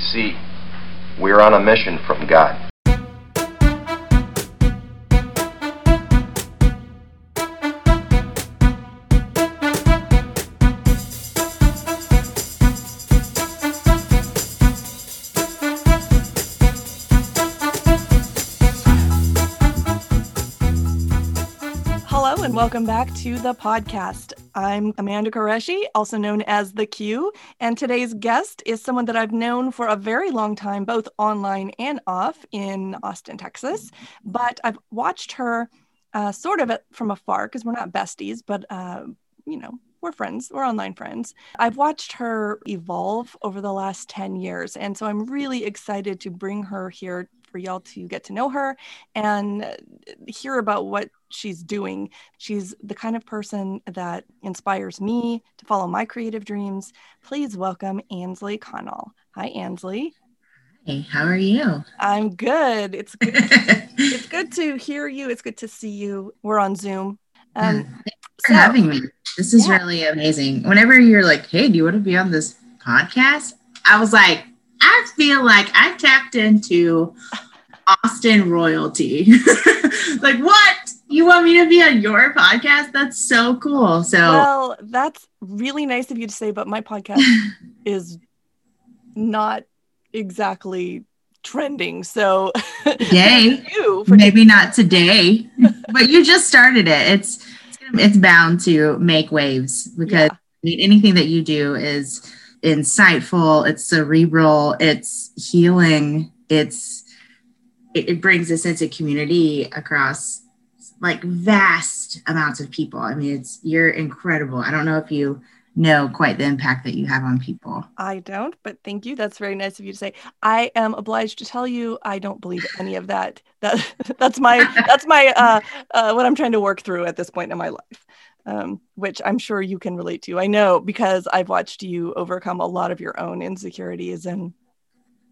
You see, we're on a mission from God. Hello and welcome back to the podcast. I'm Amanda Qureshi, also known as The Q, and today's guest is someone that I've known for a very long time, both online and off in Austin, Texas. But I've watched her uh, sort of from afar because we're not besties, but uh, you know, we're friends, we're online friends. I've watched her evolve over the last 10 years. And so I'm really excited to bring her here for y'all to get to know her and hear about what she's doing. She's the kind of person that inspires me to follow my creative dreams. Please welcome Anslee Connell. Hi, Anslee. Hey, how are you? I'm good. It's good. it's good to hear you. It's good to see you. We're on Zoom. Um, Thanks for so, having me. This is yeah. really amazing. Whenever you're like, "Hey, do you want to be on this podcast?" I was like, I feel like I tapped into Austin royalty. like, what? You want me to be on your podcast? That's so cool. So, well, that's really nice of you to say, but my podcast is not exactly trending. So, yay! you Maybe not today, but you just started it. It's it's bound to make waves because yeah. anything that you do is insightful, it's cerebral, it's healing, it's it, it, brings a sense of community across like vast amounts of people. I mean, it's you're incredible. I don't know if you know quite the impact that you have on people. I don't, but thank you. That's very nice of you to say. I am obliged to tell you I don't believe any of that. That that's my that's my uh, uh what I'm trying to work through at this point in my life um, which I'm sure you can relate to. I know because I've watched you overcome a lot of your own insecurities, and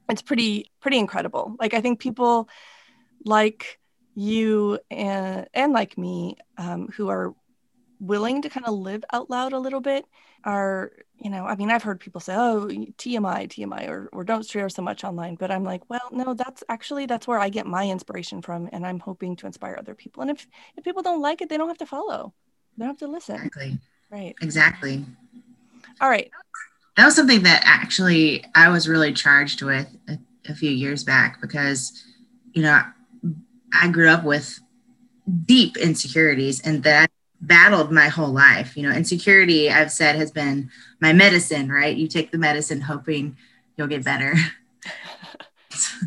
it's pretty pretty incredible. Like I think people like you and and like me um, who are willing to kind of live out loud a little bit are you know i mean i've heard people say oh tmi tmi or, or don't share so much online but i'm like well no that's actually that's where i get my inspiration from and i'm hoping to inspire other people and if if people don't like it they don't have to follow they don't have to listen. Exactly. Right. Exactly. All right. That was something that actually I was really charged with a, a few years back because, you know, I grew up with deep insecurities and that battled my whole life. You know, insecurity, I've said, has been my medicine, right? You take the medicine hoping you'll get better.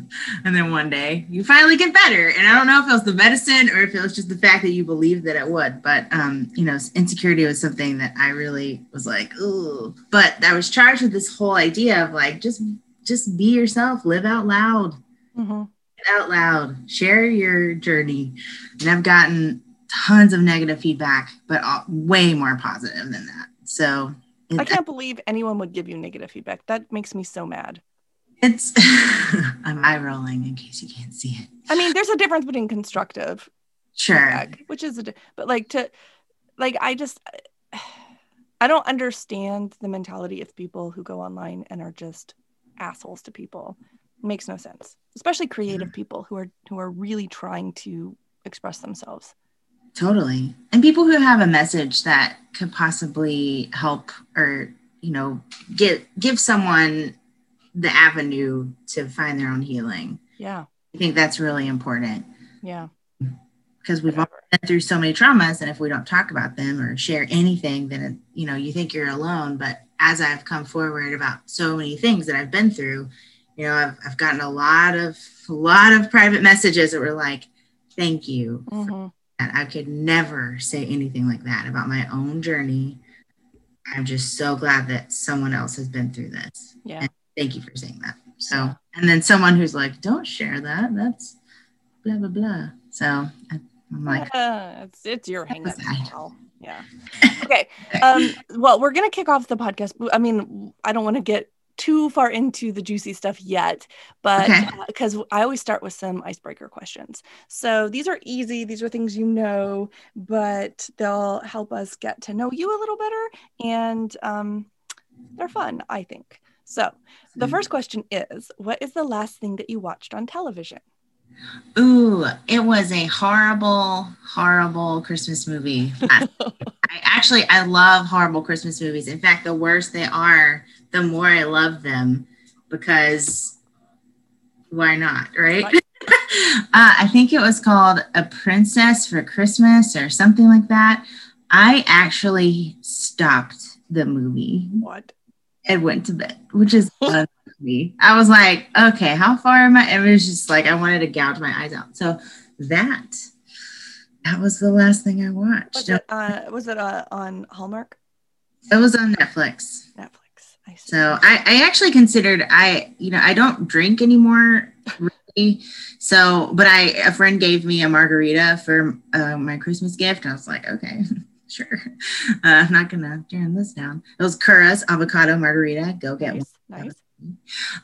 and then one day you finally get better. And I don't know if it was the medicine or if it was just the fact that you believed that it would. But um, you know, insecurity was something that I really was like, ooh. But I was charged with this whole idea of like just just be yourself, live out loud. Mm-hmm. Out loud, share your journey. And I've gotten tons of negative feedback, but way more positive than that. So I can't believe anyone would give you negative feedback. That makes me so mad. It's I'm eye rolling in case you can't see it. I mean, there's a difference between constructive, sure, feedback, which is a, but like to, like I just, I don't understand the mentality of people who go online and are just assholes to people. It makes no sense, especially creative yeah. people who are who are really trying to express themselves. Totally, and people who have a message that could possibly help or you know give give someone the avenue to find their own healing. Yeah. I think that's really important. Yeah. Because we've all been through so many traumas, and if we don't talk about them or share anything, then it, you know you think you're alone. But as I've come forward about so many things that I've been through, you know, I've, I've gotten a lot of a lot of private messages that were like, "Thank you." Mm-hmm. I could never say anything like that about my own journey. I'm just so glad that someone else has been through this. Yeah. And thank you for saying that. So, and then someone who's like, don't share that. That's blah, blah, blah. So I'm like, uh, it's, it's your hang up. Yeah. Okay. Um, well, we're going to kick off the podcast. I mean, I don't want to get too far into the juicy stuff yet, but because okay. uh, I always start with some icebreaker questions. So these are easy, these are things you know, but they'll help us get to know you a little better and um, they're fun, I think. So, the first question is What is the last thing that you watched on television? Ooh, it was a horrible, horrible Christmas movie. I, I actually I love horrible Christmas movies. In fact, the worse they are, the more I love them because why not, right? right. uh, I think it was called A Princess for Christmas or something like that. I actually stopped the movie. What? And went to bed, which is me. I was like, okay, how far am I? It was just like I wanted to gouge my eyes out. So that that was the last thing I watched. Was it, uh, was it uh, on Hallmark? It was on Netflix. Netflix. I so I, I actually considered I you know I don't drink anymore really. So but I a friend gave me a margarita for uh, my Christmas gift. I was like okay sure. Uh, I'm not gonna turn this down. It was Curra's avocado margarita. Go get nice, one. Nice.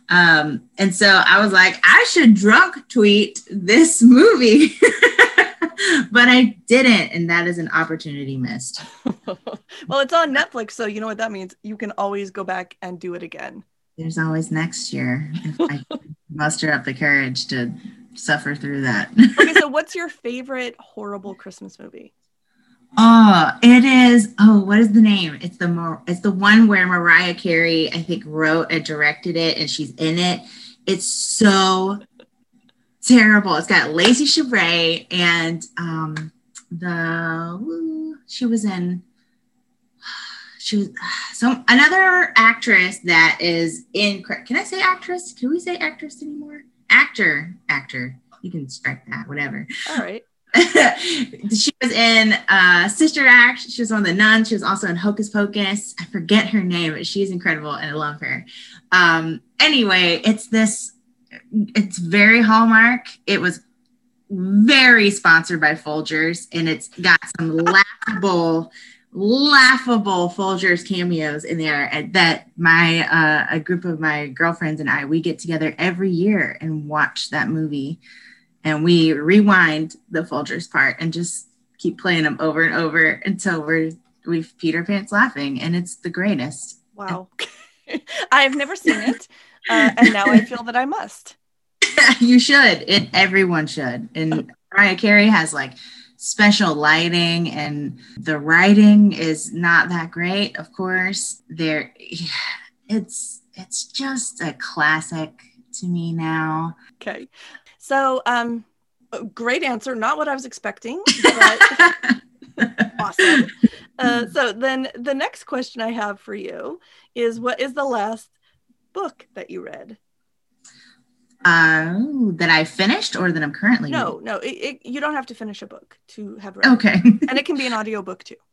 Um, and so I was like, I should drunk tweet this movie. but I didn't, and that is an opportunity missed. well, it's on Netflix, so you know what that means. You can always go back and do it again. There's always next year if I muster up the courage to suffer through that. okay, so what's your favorite horrible Christmas movie? Oh, it is. Oh, what is the name? It's the it's the one where Mariah Carey, I think, wrote and directed it, and she's in it. It's so terrible. It's got Lacey Chabert and um the she was in she was some another actress that is in can I say actress? Can we say actress anymore? Actor, actor. You can strike that, whatever. All right. she was in uh, Sister Act. She was one of The nuns. She was also in Hocus Pocus. I forget her name, but she's incredible and I love her. Um, anyway, it's this, it's very Hallmark. It was very sponsored by Folgers and it's got some laughable, laughable Folgers cameos in there that my, uh, a group of my girlfriends and I, we get together every year and watch that movie and we rewind the Folgers part and just keep playing them over and over until we're we've Peter Pants laughing, and it's the greatest. Wow, I've never seen it, uh, and now I feel that I must. you should. It everyone should. And Mariah Carey has like special lighting, and the writing is not that great. Of course, there. It's it's just a classic to me now. Okay. So, um, great answer. Not what I was expecting, but awesome. Uh, so then the next question I have for you is what is the last book that you read? Uh, that I finished or that I'm currently No, reading? no, it, it, you don't have to finish a book to have read. Okay. and it can be an audio book too.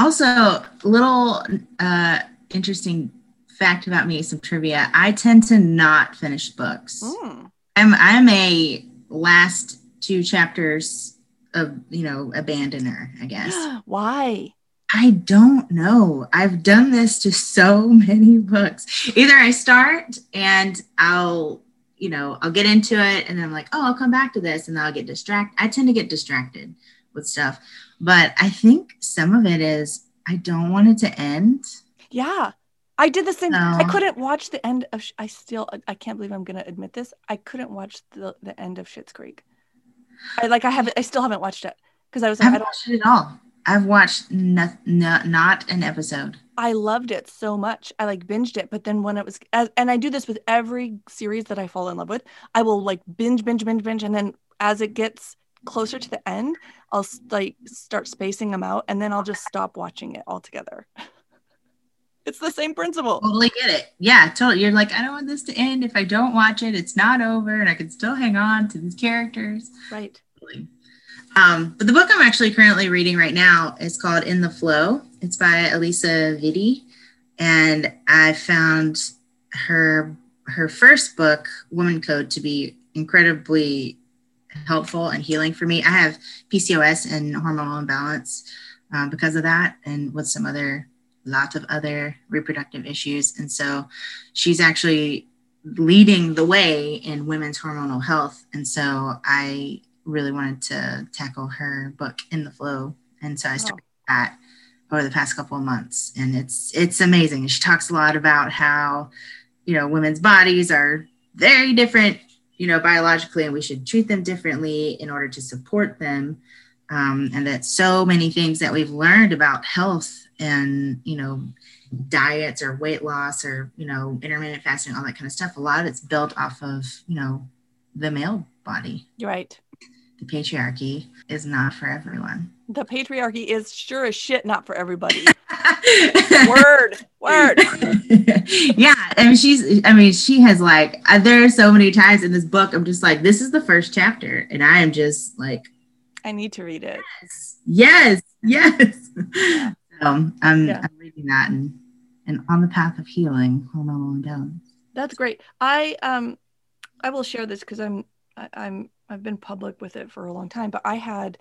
Also, little uh, interesting fact about me, some trivia. I tend to not finish books. Mm. I'm I'm a last two chapters of you know abandoner, I guess. Why? I don't know. I've done this to so many books. Either I start and I'll, you know, I'll get into it and then I'm like, oh, I'll come back to this and then I'll get distracted. I tend to get distracted with stuff. But I think some of it is I don't want it to end. Yeah. I did the same. No. I couldn't watch the end of. I still. I can't believe I'm going to admit this. I couldn't watch the the end of Schitt's Creek. I like. I have. I still haven't watched it because I was. Like, I haven't watched it at all. I've watched no, no, not an episode. I loved it so much. I like binged it, but then when it was, and I do this with every series that I fall in love with, I will like binge, binge, binge, binge, and then as it gets closer to the end, I'll like start spacing them out, and then I'll just stop watching it altogether. It's the same principle. Totally get it. Yeah, totally. You're like, I don't want this to end. If I don't watch it, it's not over, and I can still hang on to these characters. Right. Um, but the book I'm actually currently reading right now is called In the Flow. It's by Alisa Vitti, and I found her her first book, Woman Code, to be incredibly helpful and healing for me. I have PCOS and hormonal imbalance um, because of that, and with some other lots of other reproductive issues. And so she's actually leading the way in women's hormonal health. And so I really wanted to tackle her book in the flow. And so I started oh. that over the past couple of months. And it's it's amazing. She talks a lot about how you know, women's bodies are very different, you know, biologically, and we should treat them differently in order to support them. Um, and that so many things that we've learned about health and, you know, diets or weight loss or, you know, intermittent fasting, all that kind of stuff, a lot of it's built off of, you know, the male body. Right. The patriarchy is not for everyone. The patriarchy is sure as shit not for everybody. word, word. yeah, I mean, she's. I mean, she has like. Uh, there are so many times in this book. I'm just like, this is the first chapter, and I am just like, I need to read it. Yes, yes. yes. So I'm, yeah. I'm reading that and and on the path of healing, hormonal imbalance. That's great. I um, I will share this because I'm I, I'm I've been public with it for a long time, but I had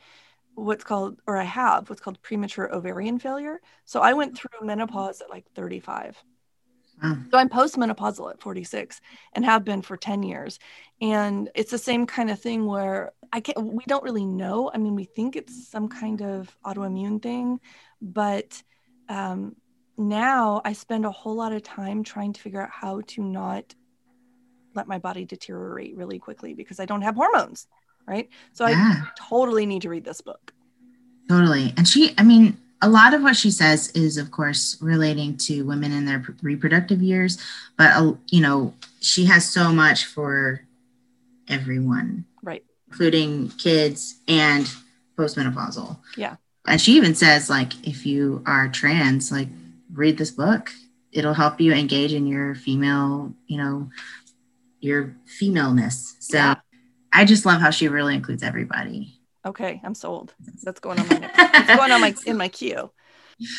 what's called, or I have what's called premature ovarian failure. So I went through menopause at like 35. So I'm postmenopausal at 46 and have been for 10 years. And it's the same kind of thing where I can't, we don't really know. I mean, we think it's some kind of autoimmune thing, but um, now I spend a whole lot of time trying to figure out how to not let my body deteriorate really quickly because I don't have hormones right? So yeah. I totally need to read this book. Totally. And she, I mean, a lot of what she says is, of course, relating to women in their reproductive years, but, uh, you know, she has so much for everyone, right? Including kids and postmenopausal. Yeah. And she even says, like, if you are trans, like, read this book. It'll help you engage in your female, you know, your femaleness. So yeah. I just love how she really includes everybody. Okay, I'm sold. That's going on my that's going on my in my queue.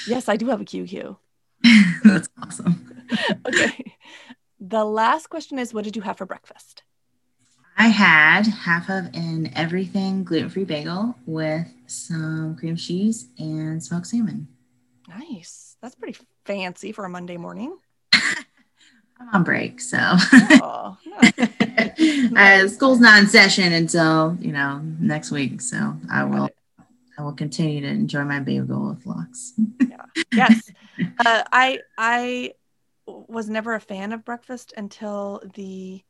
Yes, I do have a queue. that's awesome. okay. The last question is what did you have for breakfast? I had half of an everything gluten-free bagel with some cream cheese and smoked salmon. Nice. That's pretty fancy for a Monday morning. I'm on break, so oh, uh, school's not in session until you know next week. So I will, I will continue to enjoy my bagel with lox. yeah. Yes, uh, I I was never a fan of breakfast until the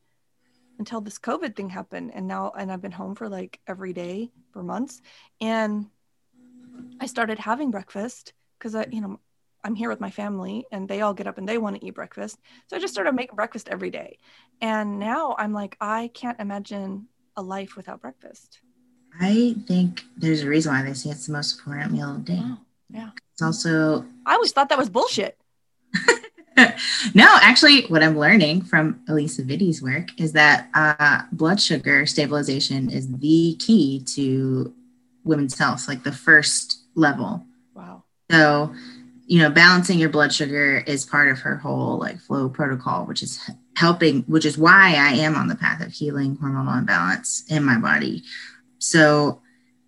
until this COVID thing happened, and now and I've been home for like every day for months, and I started having breakfast because I you know I'm here with my family and they all get up and they want to eat breakfast. So I just started making breakfast every day. And now I'm like, I can't imagine a life without breakfast. I think there's a reason why they say it's the most important meal of the day. Oh, yeah. It's also. I always thought that was bullshit. no, actually, what I'm learning from Alisa Vitti's work is that uh, blood sugar stabilization is the key to women's health, like the first level. Wow. So you know, balancing your blood sugar is part of her whole like flow protocol, which is helping, which is why I am on the path of healing hormonal imbalance in my body. So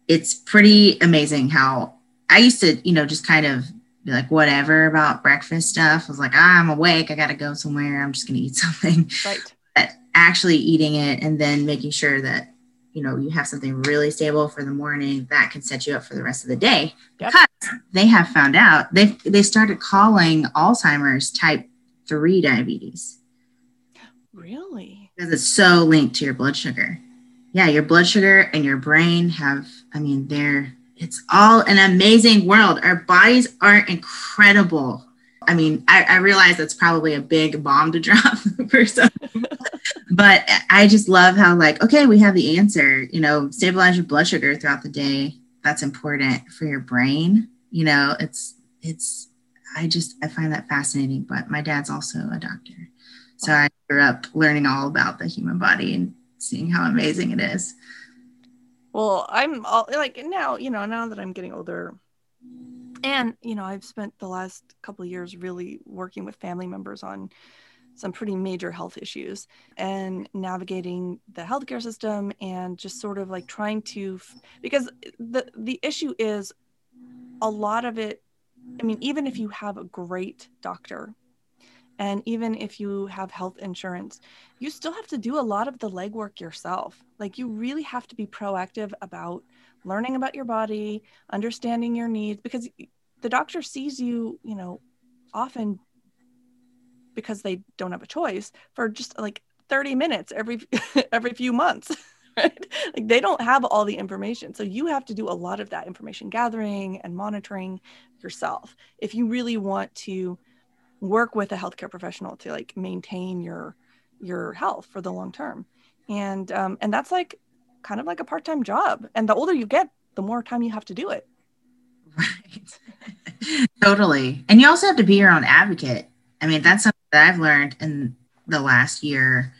it's pretty amazing how I used to, you know, just kind of be like whatever about breakfast stuff. I was like, ah, I'm awake, I gotta go somewhere, I'm just gonna eat something. Right. But actually eating it and then making sure that you know you have something really stable for the morning that can set you up for the rest of the day yep. because they have found out they they started calling alzheimer's type 3 diabetes really because it's so linked to your blood sugar yeah your blood sugar and your brain have i mean they're it's all an amazing world our bodies are incredible I mean, I, I, realize that's probably a big bomb to drop for some but I just love how like, okay, we have the answer, you know, stabilize your blood sugar throughout the day. That's important for your brain. You know, it's it's I just I find that fascinating. But my dad's also a doctor. So I grew up learning all about the human body and seeing how amazing it is. Well, I'm all like now, you know, now that I'm getting older, and you know, I've spent the last couple years really working with family members on some pretty major health issues and navigating the healthcare system and just sort of like trying to because the the issue is a lot of it i mean even if you have a great doctor and even if you have health insurance you still have to do a lot of the legwork yourself. Like you really have to be proactive about learning about your body understanding your needs because the doctor sees you you know often because they don't have a choice for just like 30 minutes every every few months right? Like they don't have all the information. So you have to do a lot of that information gathering and monitoring yourself if you really want to work with a healthcare professional to like maintain your your health for the long term. And um, and that's like kind of like a part-time job. And the older you get the more time you have to do it. Right. Totally. And you also have to be your own advocate. I mean that's something that i've learned in the last year.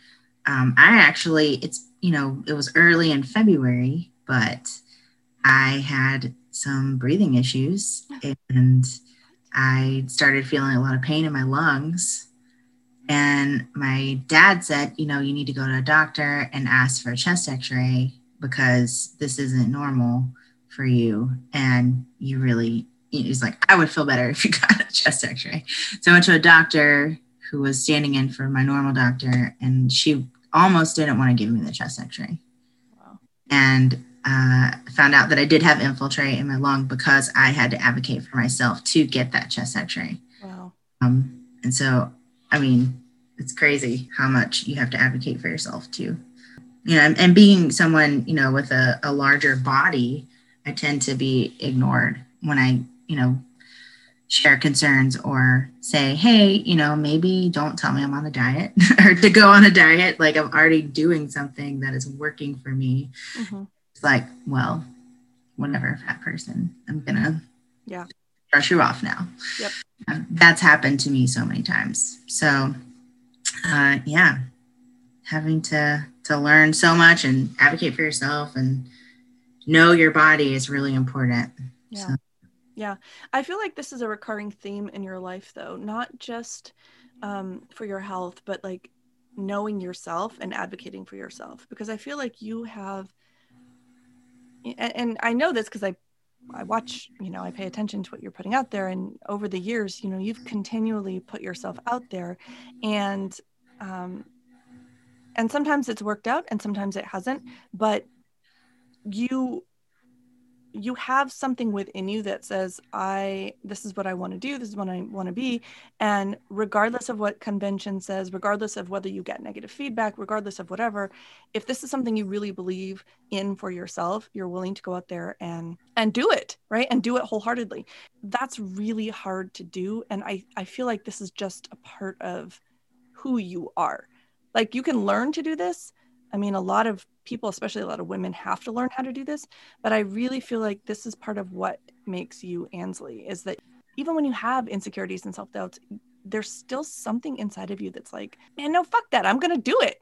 Um, i actually it's you know it was early in february but i had some breathing issues and i started feeling a lot of pain in my lungs and my dad said, you know, you need to go to a doctor and ask for a chest x ray because this isn't normal for you. And you really, he's like, I would feel better if you got a chest x ray. So I went to a doctor who was standing in for my normal doctor, and she almost didn't want to give me the chest x ray. Wow. And uh, found out that I did have infiltrate in my lung because I had to advocate for myself to get that chest x ray. Wow. Um, and so I mean, it's crazy how much you have to advocate for yourself too. You know, and, and being someone, you know, with a, a larger body, I tend to be ignored when I, you know, share concerns or say, hey, you know, maybe don't tell me I'm on a diet or to go on a diet. Like I'm already doing something that is working for me. Mm-hmm. Like, well, whatever, fat person, I'm gonna yeah brush you off now. Yep. Um, that's happened to me so many times. So, uh, yeah, having to to learn so much and advocate for yourself and know your body is really important. Yeah. So. Yeah. I feel like this is a recurring theme in your life, though, not just um, for your health, but like knowing yourself and advocating for yourself. Because I feel like you have, and, and I know this because I I watch, you know, I pay attention to what you're putting out there. And over the years, you know, you've continually put yourself out there and, um, and sometimes it's worked out and sometimes it hasn't, but you you have something within you that says i this is what i want to do this is what i want to be. And regardless of what convention says regardless of whether you get negative feedback regardless of whatever if this is something you really believe in for yourself you're willing to go out there and and do it right? And do it wholeheartedly. That's really hard to do and i i feel like this is just a part of who you are. Like you can learn to do this. I mean, a lot of people, especially a lot of women, have to learn how to do this. But I really feel like this is part of what makes you Anslee is that even when you have insecurities and self doubts, there's still something inside of you that's like, man, no, fuck that. I'm going to do it.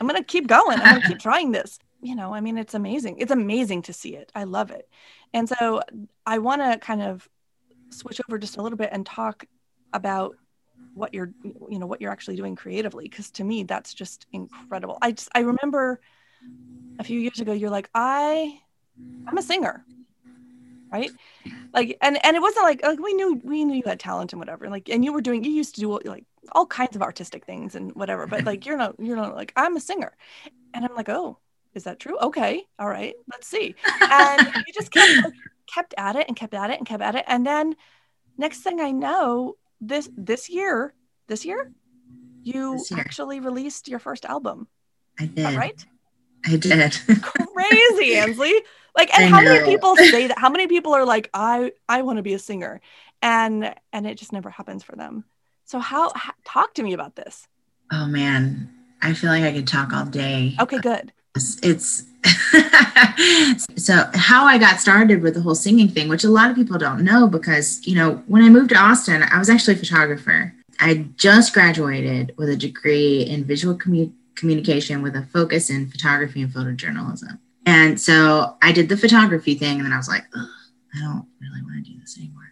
I'm going to keep going. I'm going to keep trying this. You know, I mean, it's amazing. It's amazing to see it. I love it. And so I want to kind of switch over just a little bit and talk about what you're you know what you're actually doing creatively because to me that's just incredible i just i remember a few years ago you're like i i'm a singer right like and and it wasn't like like we knew we knew you had talent and whatever like and you were doing you used to do like all kinds of artistic things and whatever but like you're not you're not like i'm a singer and i'm like oh is that true okay all right let's see and you just kept like, kept at it and kept at it and kept at it and then next thing i know this this year, this year, you this year. actually released your first album. I did. right? I did. Crazy, Anslee. Like, and I how know. many people say that? How many people are like, I I want to be a singer, and and it just never happens for them. So how, talk to me about this? Oh man, I feel like I could talk all day. Okay, good. It's, it's so how I got started with the whole singing thing, which a lot of people don't know because, you know, when I moved to Austin, I was actually a photographer. I just graduated with a degree in visual commu- communication with a focus in photography and photojournalism. And so I did the photography thing, and then I was like, I don't really want to do this anymore.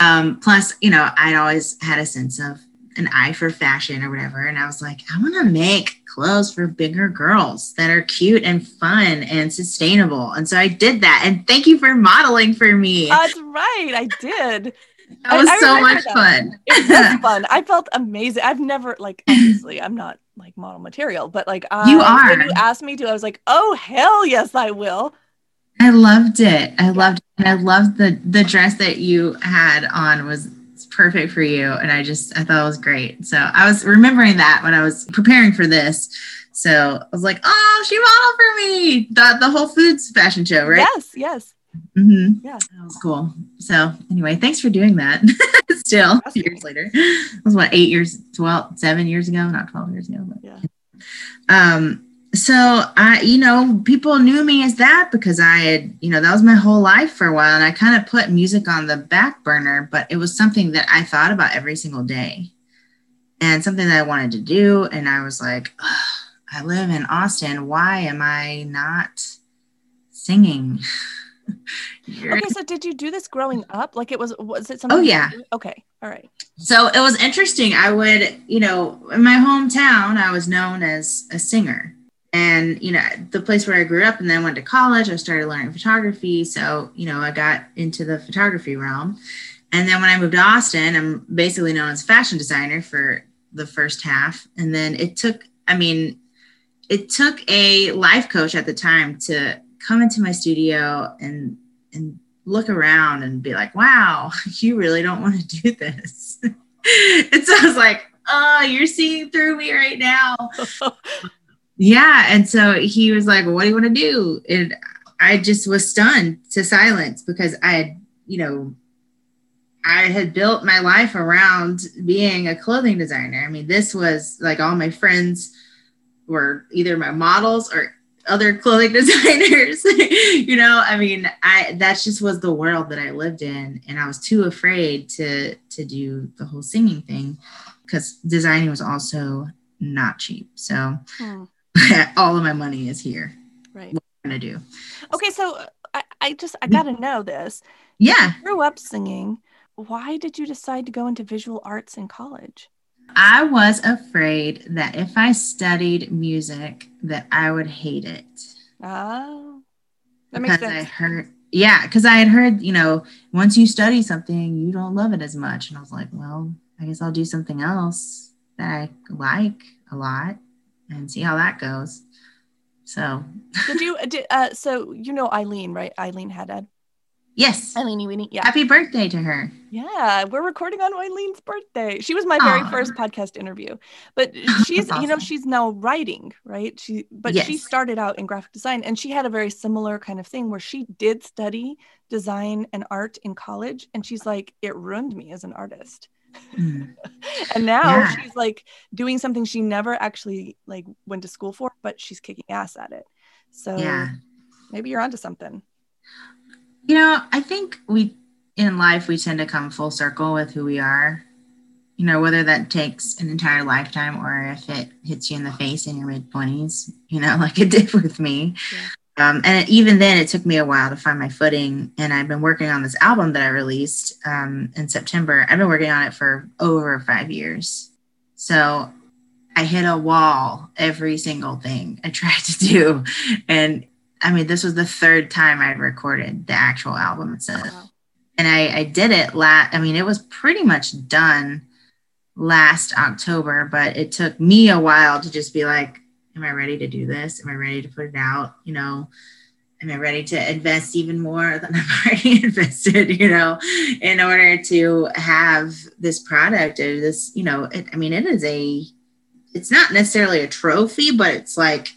Um, plus, you know, I'd always had a sense of an eye for fashion or whatever. And I was like, I want to make clothes for bigger girls that are cute and fun and sustainable. And so I did that. And thank you for modeling for me. That's right. I did. That was I, I so much that. fun. It was fun. I felt amazing. I've never like obviously I'm not like model material, but like I, you are. When you asked me to, I was like, oh hell yes, I will. I loved it. I loved it. And I loved the the dress that you had on was perfect for you. And I just, I thought it was great. So I was remembering that when I was preparing for this. So I was like, oh, she modeled for me. The, the Whole Foods fashion show, right? Yes, yes. Mm-hmm. Yeah. That was cool. So anyway, thanks for doing that. Still That's years cool. later. It was what, eight years, 12, seven years ago, not 12 years ago. But Yeah. um so i you know people knew me as that because i had you know that was my whole life for a while and i kind of put music on the back burner but it was something that i thought about every single day and something that i wanted to do and i was like i live in austin why am i not singing Okay, so did you do this growing up? Like it was was it something Oh, yeah. Okay. All right. So it was interesting. I would, you know, in my hometown, I was known as a singer. And, you know, the place where I grew up and then went to college, I started learning photography. So, you know, I got into the photography realm. And then when I moved to Austin, I'm basically known as a fashion designer for the first half. And then it took, I mean, it took a life coach at the time to come into my studio and and look around and be like, wow, you really don't want to do this. and so I was like, oh, you're seeing through me right now. Yeah. And so he was like, well, what do you want to do? And I just was stunned to silence because I had, you know, I had built my life around being a clothing designer. I mean, this was like all my friends were either my models or other clothing designers. you know, I mean, I that just was the world that I lived in, and I was too afraid to to do the whole singing thing because designing was also not cheap. So Hmm, all of my money is here. right. What am I gonna do? Okay, so I, I just I gotta know this. Yeah, You grew up singing. Why did you decide to go into visual arts in college? I was afraid that if I studied music, that I would hate it. Oh, that makes because I sense. heard, yeah, because I had heard, you know, once you study something, you don't love it as much. And I was like, well, I guess I'll do something else that I like a lot and see how that goes. So, Did you? Did, uh, so you know Eileen, right? Eileen Haddad. Yes, Eileen Weenie. Yeah. happy birthday to her. Yeah, we're recording on Eileen's birthday. She was my very first podcast interview. But she's, That's you know, she's now writing, right? She but she started out in graphic design and she had a very similar kind of thing where she did study design and art in college and she's like it ruined me as an artist. Mm. And now Yeah. she's like doing something she never actually like went to school for, but she's kicking ass at it. So Yeah. maybe you're onto something. You know, I think we in life we tend to come full circle with who we are. You know, whether that takes an entire lifetime or if it hits you in the face in your mid twenties, you know, like it did with me. Um, and even then, it took me a while to find my footing. And I've been working on this album that I released um, in September. I've been working on it for over five years. So I hit a wall every single thing I tried to do. And I mean, this was the third time I'd recorded the actual album itself. Wow. And I, I did it last, I mean, it was pretty much done last October, but it took me a while to just be like, am I ready to do this? Am I ready to put it out? You know, am I ready to invest even more than I've already invested, you know, in order to have this product or this, you know, it, I mean, it is a, it's not necessarily a trophy, but it's like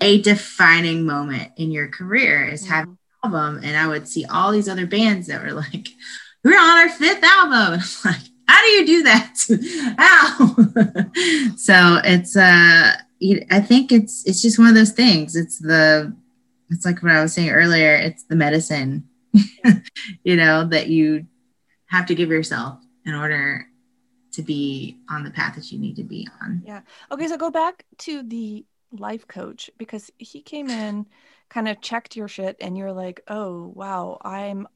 a defining moment in your career is having an album. And I would see all these other bands that were like, we're on our fifth album. And I'm like, how do you do that? How? so it's uh I think it's it's just one of those things. It's the it's like what I was saying earlier, it's the medicine, you know, that you have to give yourself in order to be on the path that you need to be on. Yeah. Okay, so go back to the life coach because he came in, kind of checked your shit, and you're like, oh, wow, I'm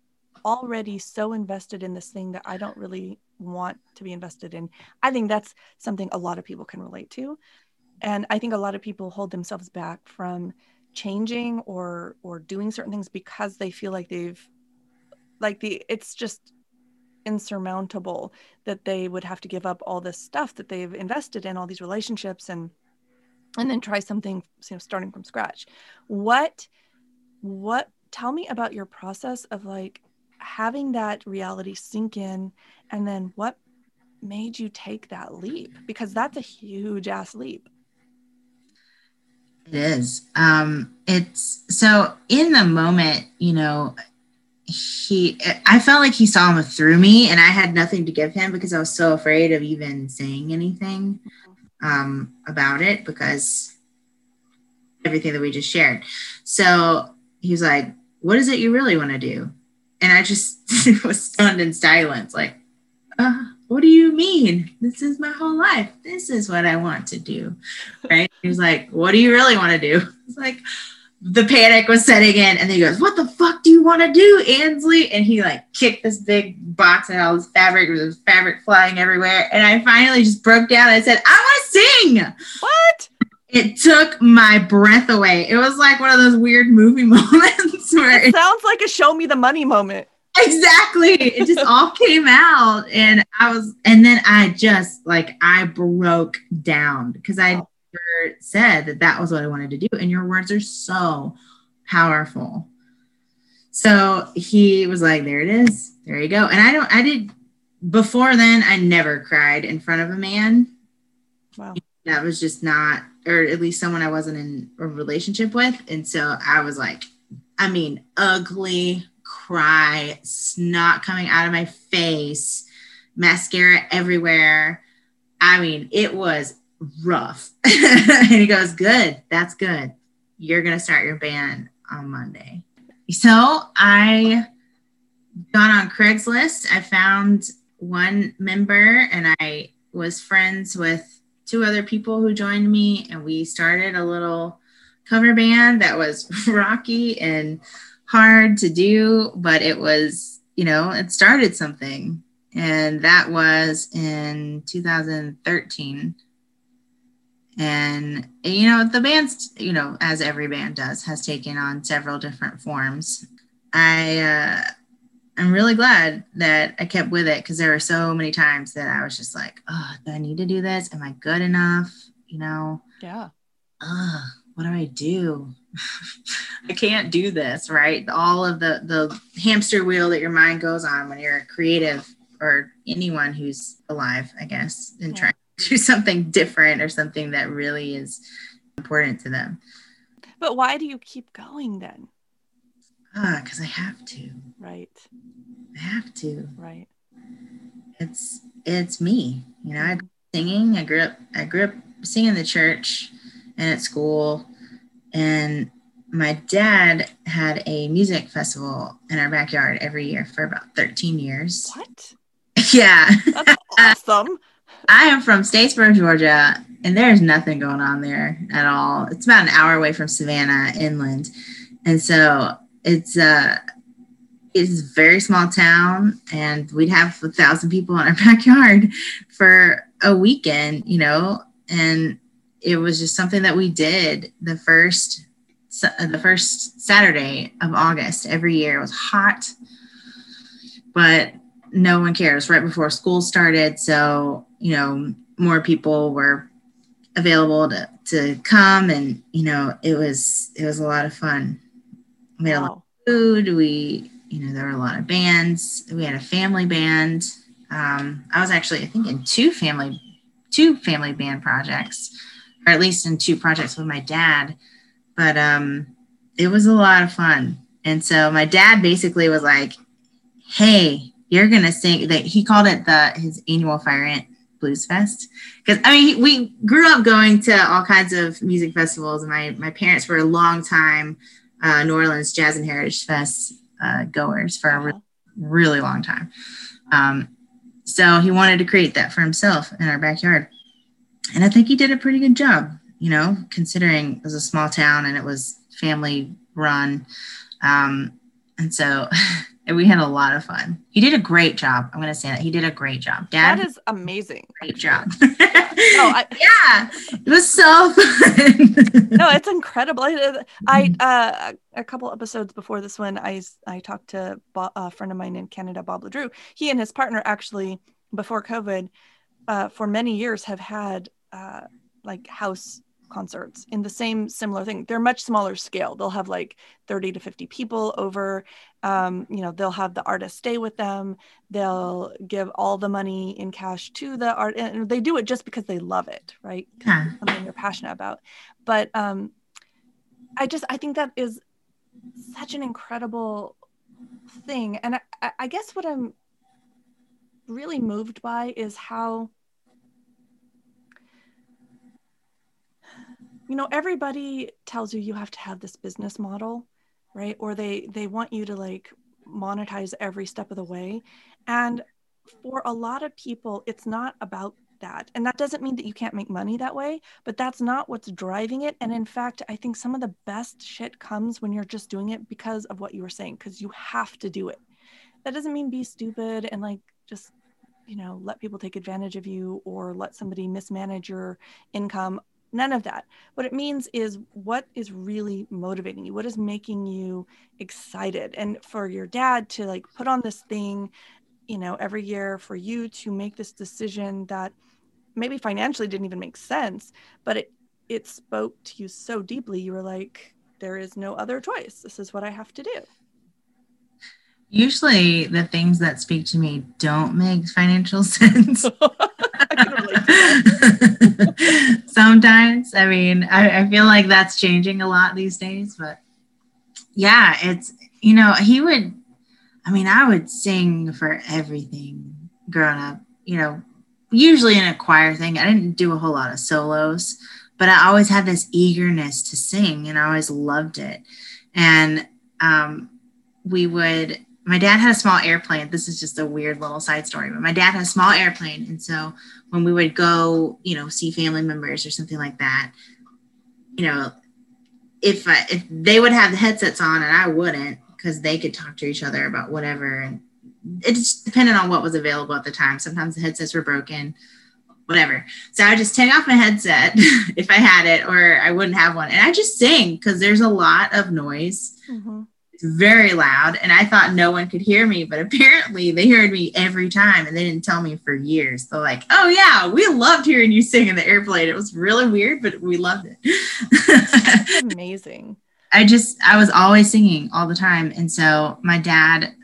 already so invested in this thing that I don't really want to be invested in. I think that's something a lot of people can relate to. And I think a lot of people hold themselves back from changing or or doing certain things because they feel like they've like the it's just insurmountable that they would have to give up all this stuff that they've invested in all these relationships and and then try something you know starting from scratch. What what tell me about your process of like having that reality sink in and then what made you take that leap? Because that's a huge ass leap. It is. Um it's so in the moment you know he i felt like he saw him through me and i had nothing to give him because i was so afraid of even saying anything um about it because everything that we just shared so he was like what is it you really want to do and i just was stunned in silence like uh, what do you mean? This is my whole life. This is what I want to do. Right. He was like, What do you really want to do? It's like, the panic was setting in, and then he goes, What the fuck do you want to do, Anslee? And he like kicked this big box and all this fabric, there was fabric flying everywhere. And I finally just broke down and I said, I want to sing. What? It took my breath away. It was like one of those weird movie moments where it sounds like a show me the money moment exactly it just all came out and i was and then i just like i broke down because i oh. Never said that that was what i wanted to do and your words are so powerful. So he was like there it is. There you go. And i don't i did before then i never cried in front of a man. Wow. That was just not or at least someone i wasn't in a relationship with. And so i was like i mean ugly cry, snot coming out of my face, mascara everywhere. I mean, it was rough. and he goes, Good, that's good. You're going to start your band on Monday. So I got on Craigslist. I found one member and I was friends with two other people who joined me, and we started a little cover band that was rocky and hard to do, but it was, you know, it started something. And that was in 2013. And, you know, the band's, you know, as every band does, has taken on several different forms. I, uh, I'm really glad that I kept with it because there were so many times that I was just like, oh, do I need to do this? Am I good enough? You know? Yeah. Uh, what do I do? I can't do this, right? All of the the hamster wheel that your mind goes on when you're a creative or anyone who's alive, I guess, and yeah. trying do something different or something that really is important to them. But why do you keep going then? Ah, because I have to. Right. I have to. Right. It's it's me. You know, I grew up singing. I grew up I grew up singing in the church and at school and my dad had a music festival in our backyard every year for about 13 years. What? Yeah. That's awesome. I am from Statesboro, Georgia, and there's nothing going on there at all. It's about an hour away from Savannah inland. And so it's uh it's a very small town and we'd have a thousand people in our backyard for a weekend, you know, and it was just something that we did the first the first Saturday of August every year. It was hot, but no one cares. Right before school started, so you know more people were available to to come, and you know it was it was a lot of fun. We had wow. a lot of food. We you know there were a lot of bands. We had a family band. Um, I was actually I think in two family two family band projects, or at least in two projects with my dad but um, it was a lot of fun. And so my dad basically was like, "Hey, you're gonna sing." That he called it the his annual Fire Ant Blues Fest because I mean we grew up going to all kinds of music festivals. And my my parents were a long time uh, New Orleans Jazz and Heritage Fest uh, goers for a re- really long time. Um, so he wanted to create that for himself in our backyard, and I think he did a pretty good job you know, considering it was a small town and it was family run. Um, and so we had a lot of fun. He did a great job. I'm going to say that he did a great job. Dad, that is amazing. Great job. oh, I, yeah, it was so fun. no, it's incredible. I, I uh, a couple episodes before this one, I I talked to a friend of mine in Canada, Bob Ledrew. He and his partner actually before COVID, uh, for many years have had uh, like house concerts in the same similar thing. They're much smaller scale. They'll have like 30 to 50 people over. Um, you know, they'll have the artist stay with them. They'll give all the money in cash to the art, and they do it just because they love it, right? Yeah. Something they're passionate about. But um, I just I think that is such an incredible thing, and I, I guess what I'm really moved by is how you know everybody tells you you have to have this business model right? Or they they want you to like monetize every step of the way. And for a lot of people it's not about that. And that doesn't mean that you can't make money that way but that's not what's driving it. And in fact i think some of the best shit comes when you're just doing it because of what you were saying because you have to do it. That doesn't mean be stupid and like just you know let people take advantage of you or let somebody mismanage your income none of that. What it means is what is really motivating you what is making you excited. And for your dad to like put on this thing you know every year for you to make this decision that maybe financially didn't even make sense but it it spoke to you so deeply you were like there is no other choice. This is what i have to do. Usually the things that speak to me don't make financial sense sometimes i mean I, I, feel like that's changing a lot these days but yeah it's you know he would i mean i would sing for everything growing up you know usually in a choir thing. I didn't do a whole lot of solos but i always had this eagerness to sing and i always loved it. And um, we would my dad had a small airplane. This is just a weird little side story, but my dad had a small airplane. And so when we would go, you know, see family members or something like that, you know, if, I, if they would have the headsets on and I wouldn't, because they could talk to each other about whatever. And it just depended on what was available at the time. Sometimes the headsets were broken, whatever. So I would just take off my headset if I had it, or I wouldn't have one. And I just sing because there's a lot of noise. Mm-hmm very loud and i thought no one could hear me but apparently they heard me every time and they didn't tell me for years. They're like oh yeah we loved hearing you sing in the airplane. It was really weird but we loved it. Amazing. I just i was always singing all the time and so my dad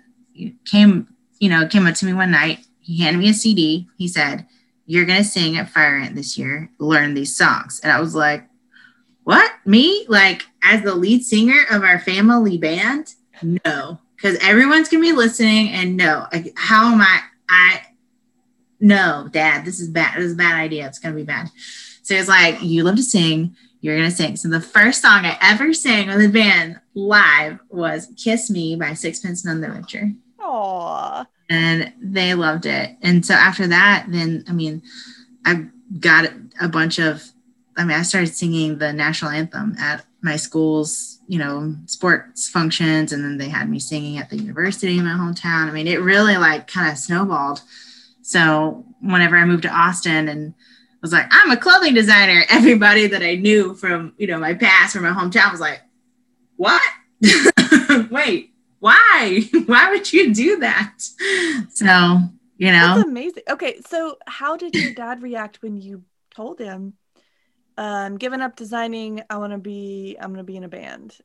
came you know came up to me one night. He handed me a cd he said you're going to sing at fire ant this year. Learn these songs. And i was like what? Me? Like as the lead singer of our family band? No. Because everyone's gonna be listening and no. Like, how am i i no dad this is bad this is a bad idea. It's gonna be bad. So it's like you love to sing you're gonna sing. So the first song i ever sang with the band live was kiss me by sixpence none the richer Aww. and they loved it. And so after that then i mean i got a bunch of I mean, I started singing the national anthem at my school's, you know, sports functions, and then they had me singing at the university in my hometown. I mean, it really like kind of snowballed. So whenever I moved to Austin and was like, I'm a clothing designer, everybody that I knew from, you know, my past from my hometown was like, what? Wait, why? why would you do that? So, you know. That's amazing. Okay, so how did your dad react when you told him um giving up designing i want to be i'm going to be in a band.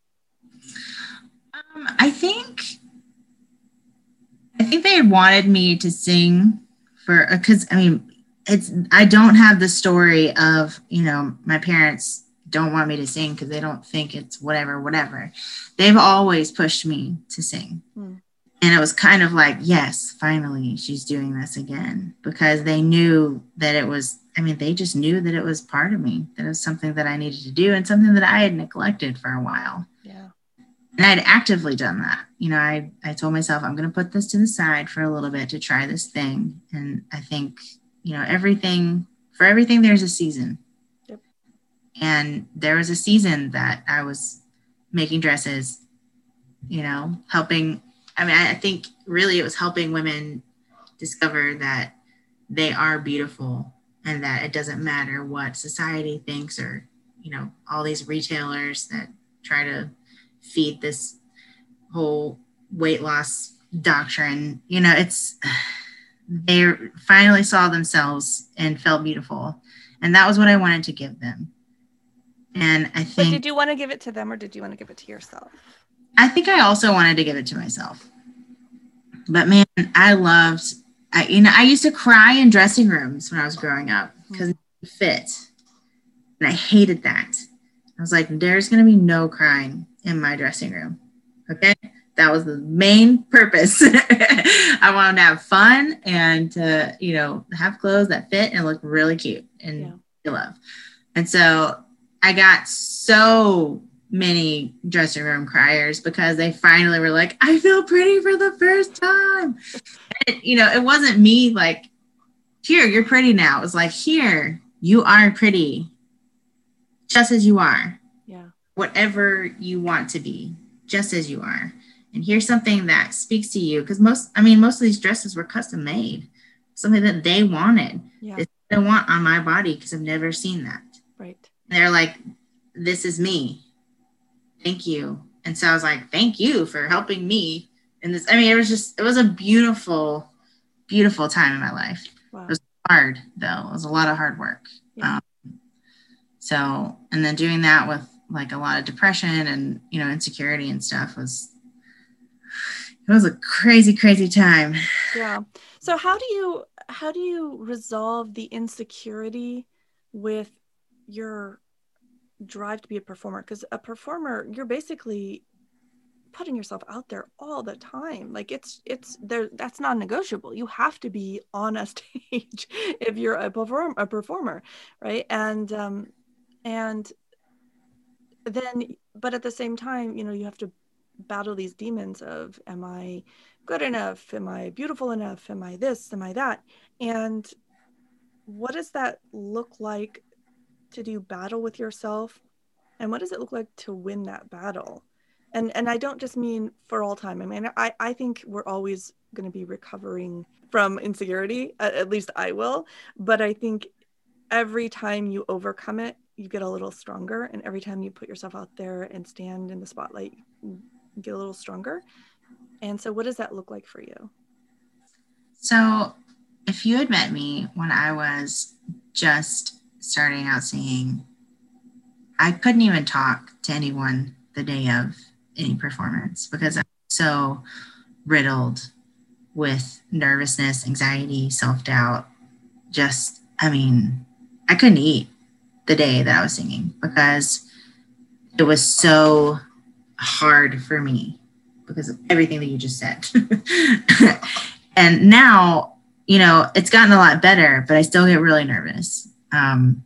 Um i think i think they wanted me to sing for because uh, i mean it's i don't have the story of you know my parents don't want me to sing because they don't think it's whatever whatever. They've always pushed me to sing. Mm. and it was kind of like yes finally she's doing this again because they knew that it was I mean, they just knew that it was part of me, that it was something that I needed to do and something that I had neglected for a while. Yeah. And I'd actively done that. You know, I, I told myself, I'm going to put this to the side for a little bit to try this thing. And I think, you know, everything, for everything, there's a season. Yep. And there was a season that I was making dresses, you know, helping. I mean, I think really it was helping women discover that they are beautiful and that it doesn't matter what society thinks or you know all these retailers that try to feed this whole weight loss doctrine you know it's they finally saw themselves and felt beautiful and that was what i wanted to give them And I But think did you want to give it to them or did you want to give it to yourself? I think I also wanted to give it to myself. But man, I loved I you know, I used to cry in dressing rooms when I was growing up mm-hmm. because it didn't fit. And I hated that. I was like, there's gonna be no crying in my dressing room. Okay. That was the main purpose. I wanted to have fun and to, you know, have clothes that fit and look really cute and Yeah. love. And so I got so many dressing room criers because they finally were like, I feel pretty for the first time. And, you know, it wasn't me like, here, you're pretty now. It was like, here, you are pretty just as you are, Yeah. whatever you want to be, just as you are. And here's something that speaks to you because most, I mean, most of these dresses were custom made, something that they wanted. Yeah. They want on my body because I've never seen that Right. they're like, this is me. Thank you. And so I was like, thank you for helping me in this. I mean, it was just, it was a beautiful, beautiful time in my life. Wow. was Hard though. It was a lot of hard work. Yeah. Um, so, and then doing that with like a lot of depression and, you know, insecurity and stuff was, it was a crazy, crazy time. Yeah. So how do you how do you resolve the insecurity with your drive to be a performer? Because a performer, you're basically putting yourself out there all the time. Like it's it's there that's non-negotiable. You have to be on a stage if you're a perform a performer, right? And um and then but at the same time, you know, you have to battle these demons of am I good enough? Am I beautiful enough? Am I this? Am I that? And what does that look like to do battle with yourself? And what does it look like to win that battle? And and I don't just mean for all time. I mean, I, I think we're always going to be recovering from insecurity. At, at least I will. But I think every time you overcome it, you get a little stronger. And every time you put yourself out there and stand in the spotlight, you get a little stronger. And so, what does that look like for you? So, if you had met me when I was just starting out singing, I couldn't even talk to anyone the day of any performance because I'm so riddled with nervousness, anxiety, self doubt. Just, I mean, I couldn't eat the day that I was singing because it was so hard for me because of everything that you just said. and now, you know, it's gotten a lot better, but I still get really nervous um,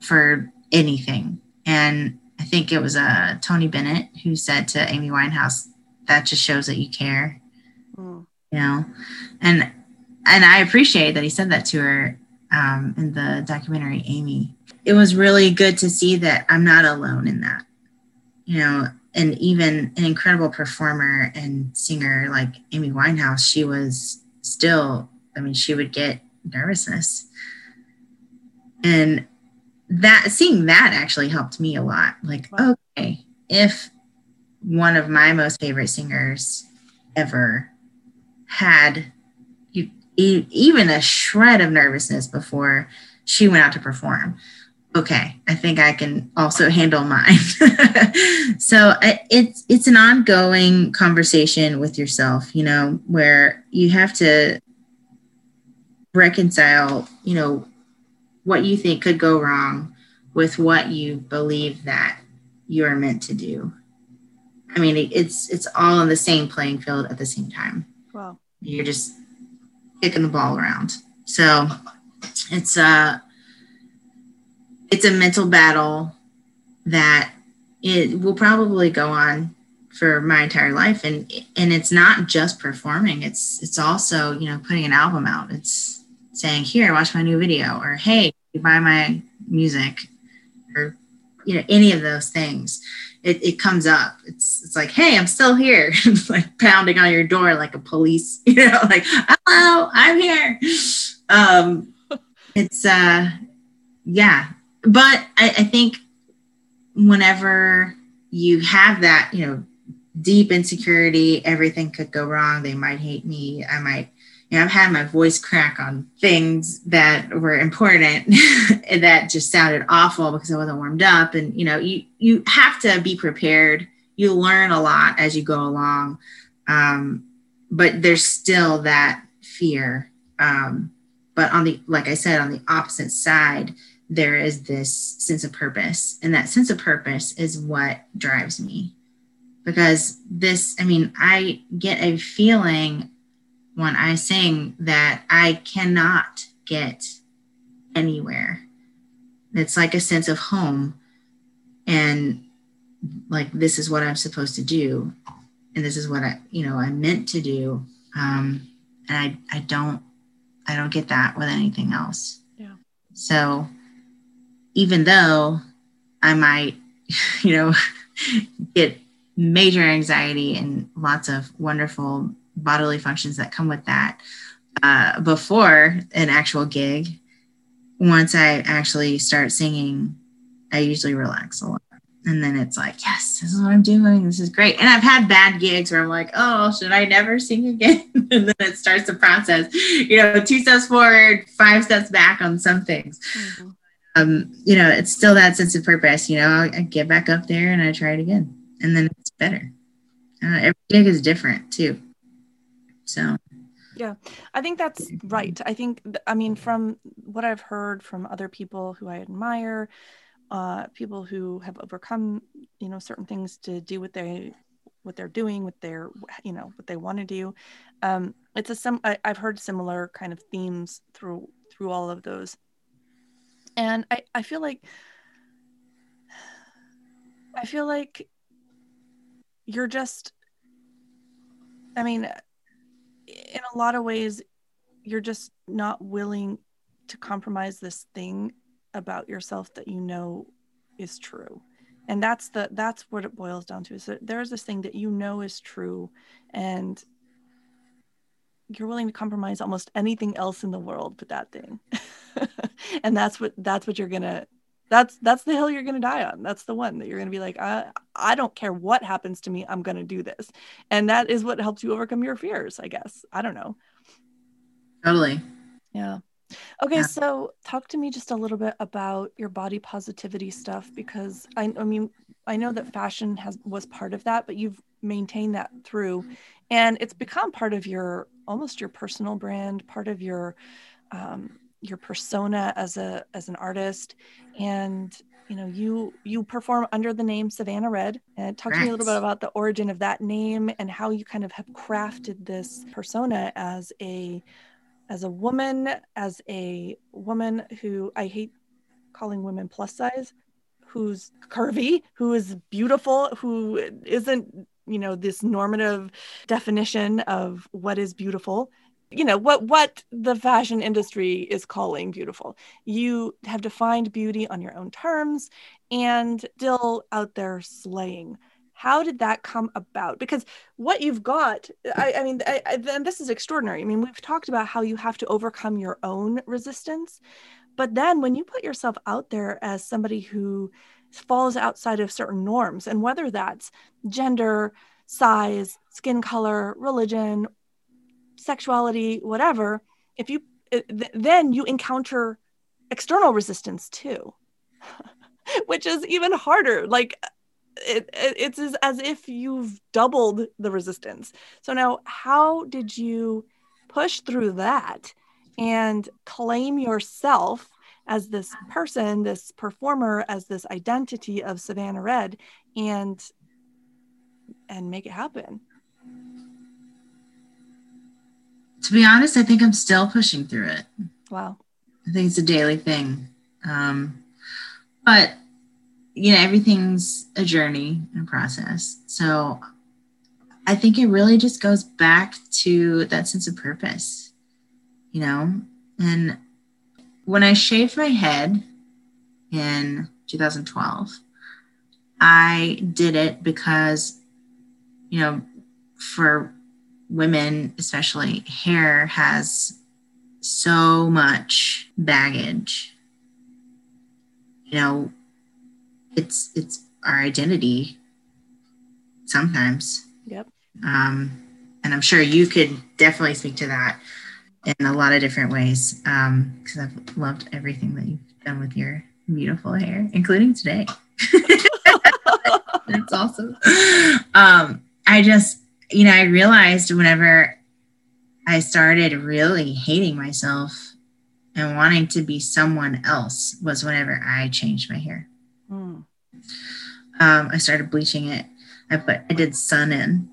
for anything. And I think it was uh, Tony Bennett who said to Amy Winehouse, that just shows that you care, Mm. you know? And, and I appreciate that he said that to her um, in the documentary, Amy. It was really good to see that I'm not alone in that, you know, and even an incredible performer and singer like Amy Winehouse, she was still, I mean, she would get nervousness. And that seeing that actually helped me a lot. Like, Wow. okay, if one of my most favorite singers ever had you, even a shred of nervousness before she went out to perform, okay, I think I can also handle mine. so it's it's an ongoing conversation with yourself, you know, where you have to reconcile, you know, what you think could go wrong with what you believe that you're meant to do. I mean, it's it's all on the same playing field at the same time Wow. you're just kicking the ball around. So it's a it's a mental battle that it will probably go on for my entire life and and it's not just performing it's it's also you know putting an album out it's saying here watch my new video or hey buy my music or you know any of those things it, it comes up. It's it's like hey i'm still here like pounding on your door like a police you know like hello i'm here. Um it's uh yeah. But I, I think whenever you have that you know deep insecurity everything could go wrong. They might hate me. I might you know, I've had my voice crack on things that were important that just sounded awful because I wasn't warmed up. And you know, you you have to be prepared. You learn a lot as you go along, um, but there's still that fear. Um, but on the like I said, on the opposite side, there is this sense of purpose, and that sense of purpose is what drives me. Because this, I mean, I get a feeling when I sing that I cannot get anywhere. It's like a sense of home and like this is what I'm supposed to do and this is what I you know I'm meant to do um and I I don't I don't get that with anything else. Yeah. So even though I might you know get major anxiety and lots of wonderful bodily functions that come with that uh, before an actual gig. Once I actually start singing, I usually relax a lot. And then it's like, yes, this is what I'm doing. This is great. And I've had bad gigs where I'm like, oh, should I never sing again? and then it starts the process, you know, two steps forward, five steps back on some things. Mm-hmm. Um, you know, it's still that sense of purpose. You know, I, I get back up there and I try it again, and then it's better. Uh, every gig is different too. So, yeah, I think that's right. I think, I mean, from what I've heard from other people who I admire, uh, people who have overcome, you know, certain things to do what they what they're doing, what they're, you know, what they want to do. Um, it's a some I, I've heard similar kind of themes through through all of those, and I I feel like I feel like you're just I mean, in a lot of ways you're just not willing to compromise this thing about yourself that you know is true. And that's the that's what it boils down to is that there's this thing that you know is true and you're willing to compromise almost anything else in the world but that thing. And that's what that's what you're gonna that's that's the hill you're going to die on. That's the one that you're going to be like I, I don't care what happens to me i'm going to do this. And that is what helps you overcome your fears i guess. I don't know. Totally. Yeah. Okay yeah. so talk to me just a little bit about your body positivity stuff because I, I mean i know that fashion has was part of that but you've maintained that through. And it's become part of your almost your personal brand part of your um, your persona as a as an artist and you know you you perform under the name savannah red and uh, talk right. to me a little bit about the origin of that name and how you kind of have crafted this persona as a as a woman as a woman who i hate calling women plus size who's curvy who is beautiful who isn't you know this normative definition of what is beautiful you know what what the fashion industry is calling beautiful. You have defined beauty on your own terms and still out there slaying. How did that come about? Because what you've got i, I mean I, I, and this is extraordinary. I mean we've talked about how you have to overcome your own resistance but then when you put yourself out there as somebody who falls outside of certain norms and whether that's gender size skin color religion sexuality, whatever, if you th- then you encounter external resistance too, which is even harder. Like it, it, it's as, as if you've doubled the resistance. So now, how did you push through that and claim yourself as this person, this performer, as this identity of Savannah Red, and and make it happen? To be honest, I think I'm still pushing through it. Wow. I think it's a daily thing. Um, but, you know, everything's a journey and process. So I think it really just goes back to that sense of purpose, you know? And when I shaved my head in 2012, I did it because, you know, for women, especially hair, has so much baggage. You know, it's it's our identity sometimes. Yep. Um, and I'm sure you could definitely speak to that. in a lot of different ways because um, I've loved everything that you've done with your beautiful hair, including today. That's awesome. Um, I just, you know, I realized whenever I started really hating myself and wanting to be someone else was whenever I changed my hair. Mm. Um, I started bleaching it. I put, I did sun in.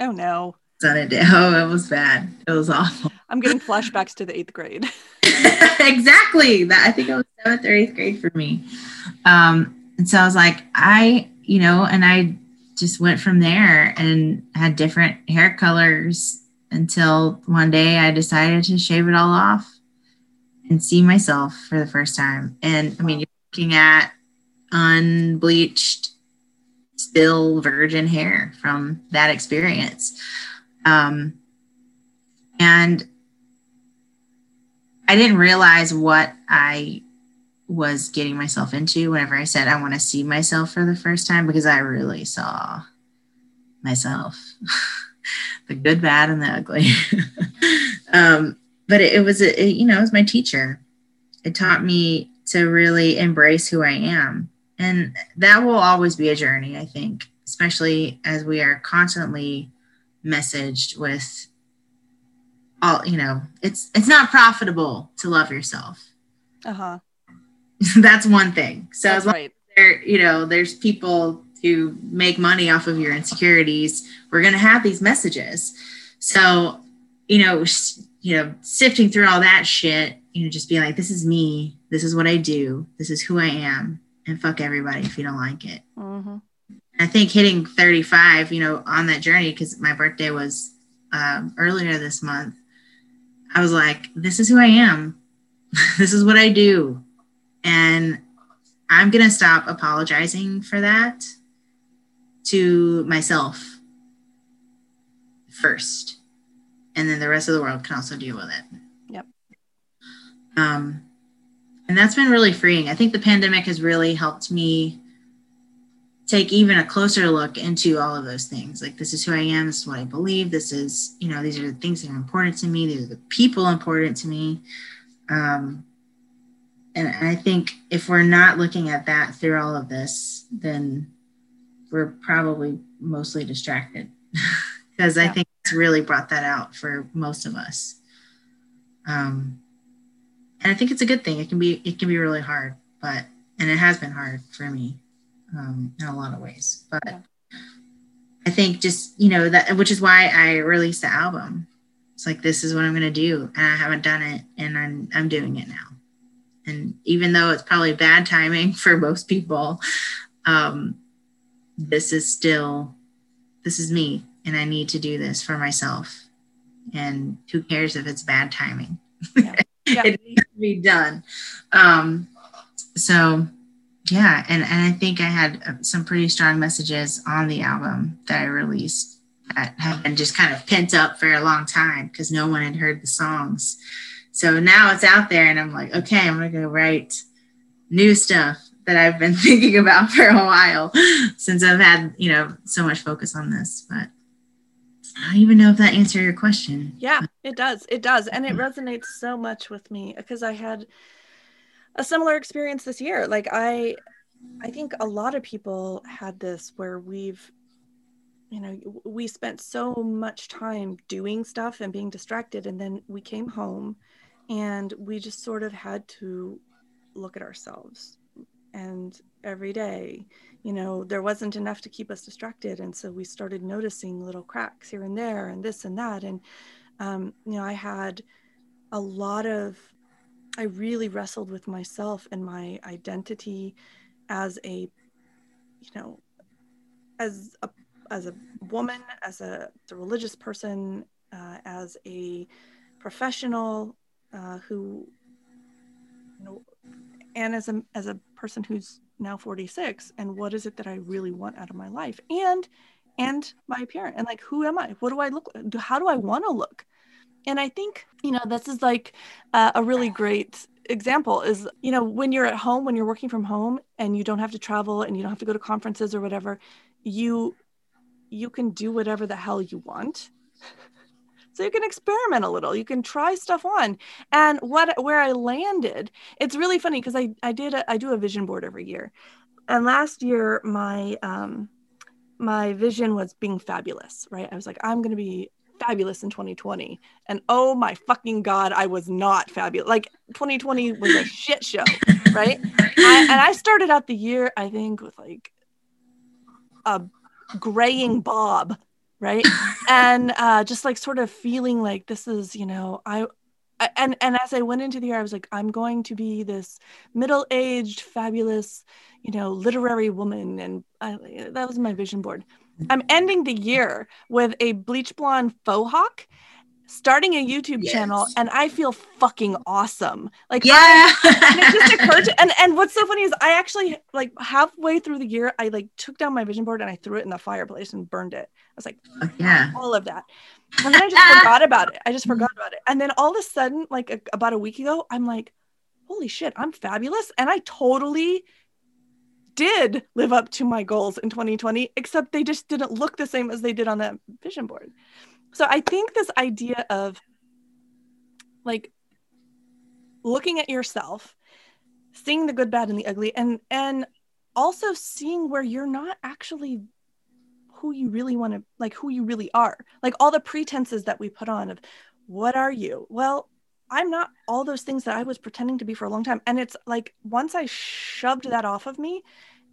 Oh no. Sun in. Oh, it was bad. It was awful. I'm getting flashbacks to the eighth grade. exactly. That I think it was seventh or eighth grade for me. Um, and so I was like, I, you know, and I just went from there and had different hair colors until one day I decided to shave it all off and see myself for the first time. And I mean, you're looking at unbleached, still virgin hair from that experience. Um, and I didn't realize what I was getting myself into whenever I said I want to see myself for the first time because I really saw myself the good, bad, and the ugly. um, but it, it was, a, it, you know, it was my teacher. It taught me to really embrace who I am. And that will always be a journey, I think, especially as we are constantly messaged with all, you know, it's it's not profitable to love yourself. Uh-huh. That's one thing. So That's as long right. as there, you know, there's people who make money off of your insecurities, we're going to have these messages. So, you know, you know, sifting through all that shit, you know, just being like, this is me, this is what I do, this is who I am, and fuck everybody if you don't like it. Mm-hmm. I think hitting 35, you know, on that journey, because my birthday was um, earlier this month, I was like, this is who I am. this is what I do. And I'm going to stop apologizing for that to myself first. And then the rest of the world can also deal with it. Yep. Um, and that's been really freeing. I think the pandemic has really helped me take even a closer look into all of those things. Like, this is who I am. This is what I believe. This is, you know, these are the things that are important to me. These are the people important to me. Um, and I think if we're not looking at that through all of this, then we're probably mostly distracted because yeah. I think it's really brought that out for most of us. Um, and I think it's a good thing. It can be it can be really hard, but and it has been hard for me um, in a lot of ways. But yeah. I think just you know that which is why I released the album. It's like this is what I'm gonna do, and I haven't done it, and I'm I'm doing it now. And even though it's probably bad timing for most people, um, this is still, this is me, and I need to do this for myself. And who cares if it's bad timing? Yeah. Yeah. it needs to be done. Um, so, yeah, and, and I think I had uh, some pretty strong messages on the album that I released that have been just kind of pent up for a long time because no one had heard the songs. So now it's out there, and I'm like, okay, I'm gonna go write new stuff that I've been thinking about for a while since I've had, you know, so much focus on this. But I don't even know if that answered your question. Yeah, it does. It does. And it resonates so much with me because I had a similar experience this year. Like I I think a lot of people had this where we've you know, we spent so much time doing stuff and being distracted and then we came home and we just sort of had to look at ourselves. And every day you know there wasn't enough to keep us distracted. And so we started noticing little cracks here and there and this and that. And um, you know i had a lot of i really wrestled with myself and my identity as a you know as a as a woman as a, as a religious person uh, as a professional uh, who you know and as a as a person who's now 46 and what is it that I really want out of my life? And and my appearance and like who am I? What do I look how do I want to look? And I think you know this is like uh, a really great example is you know when you're at home when you're working from home and you don't have to travel and you don't have to go to conferences or whatever you you can do whatever the hell you want so you can experiment a little you can try stuff on. And what where i landed it's really funny because i i did a, i do a vision board every year. And last year my um my vision was being fabulous right? I was like i'm to be fabulous in 2020 and oh my fucking god i was not fabulous like 2020 was a shit show right? I, and i started out the year i think with like a graying bob right? And uh, just like sort of feeling like this is you know i and and as i went into the year i was like i'm going to be this middle-aged fabulous you know literary woman and I, that was my vision board. I'm ending the year with a bleach blonde faux hawk starting a YouTube yes. channel and I feel fucking awesome. Like yeah. I, and it just occurred to, and and what's so funny is I actually like halfway through the year I like took down my vision board and I threw it in the fireplace and burned it. I was like, oh, yeah, all of that. And then I just forgot about it. I just forgot mm-hmm. about it. And then all of a sudden, like a, about a week ago, I'm like, holy shit, I'm fabulous. And I totally did live up to my goals in 2020, except they just didn't look the same as they did on that vision board. So I think this idea of like looking at yourself, seeing the good, bad, and the ugly, and and also seeing where you're not actually who you really want to like who you really are. Like all the pretenses that we put on of what are you? Well i'm not all those things that i was pretending to be for a long time. And it's like once i shoved that off of me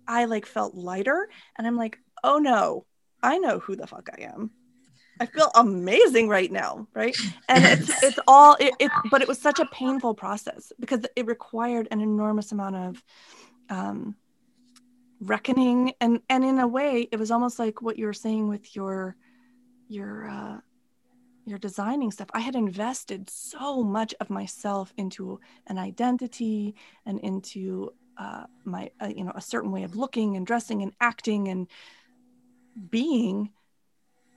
i like felt lighter. And i'm like oh no. I know who the fuck i am I feel amazing right now, right? And it's it's all it, it, but it was such a painful process because it required an enormous amount of um, reckoning, and and in a way, it was almost like what you were saying with your your uh, your designing stuff. I had invested so much of myself into an identity and into uh, my uh, you know a certain way of looking and dressing and acting and being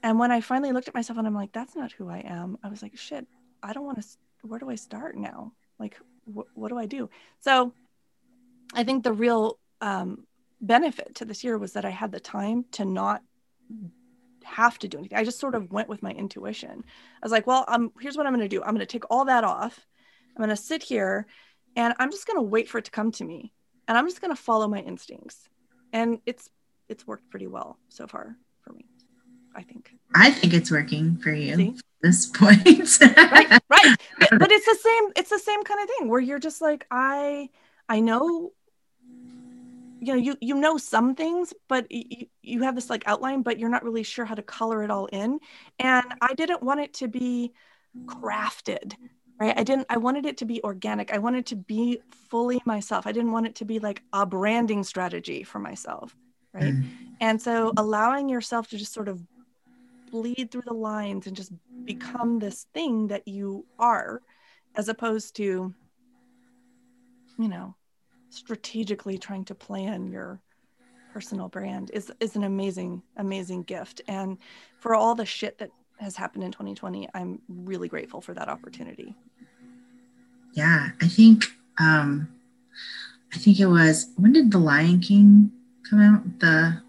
and when I finally looked at myself and I'm like, that's not who I am, I was like, shit, I don't want to, where do I start now? Like, wh- what do I do? So I think the real um, benefit to this year was that I had the time to not have to do anything. I just sort of went with my intuition. I was like, well, um, here's what I'm going to do. I'm going to take all that off. I'm going to sit here and I'm just going to wait for it to come to me. And I'm just going to follow my instincts. And it's it's worked pretty well so far. I think. I think it's working for you See? at this point. right, right. But it's the same, it's the same kind of thing where you're just like, I I know you know you you know some things but you, you have this like outline but you're not really sure how to color it all in and i didn't want it to be crafted right i didn't i wanted it to be organic i wanted to be fully myself i didn't want it to be like a branding strategy for myself right mm. and so allowing yourself to just sort of bleed through the lines and just become this thing that you are as opposed to you know strategically trying to plan your personal brand is is an amazing amazing gift. And for all the shit that has happened in 2020 i'm really grateful for that opportunity. Yeah i think um i think it was when did the lion king come out? The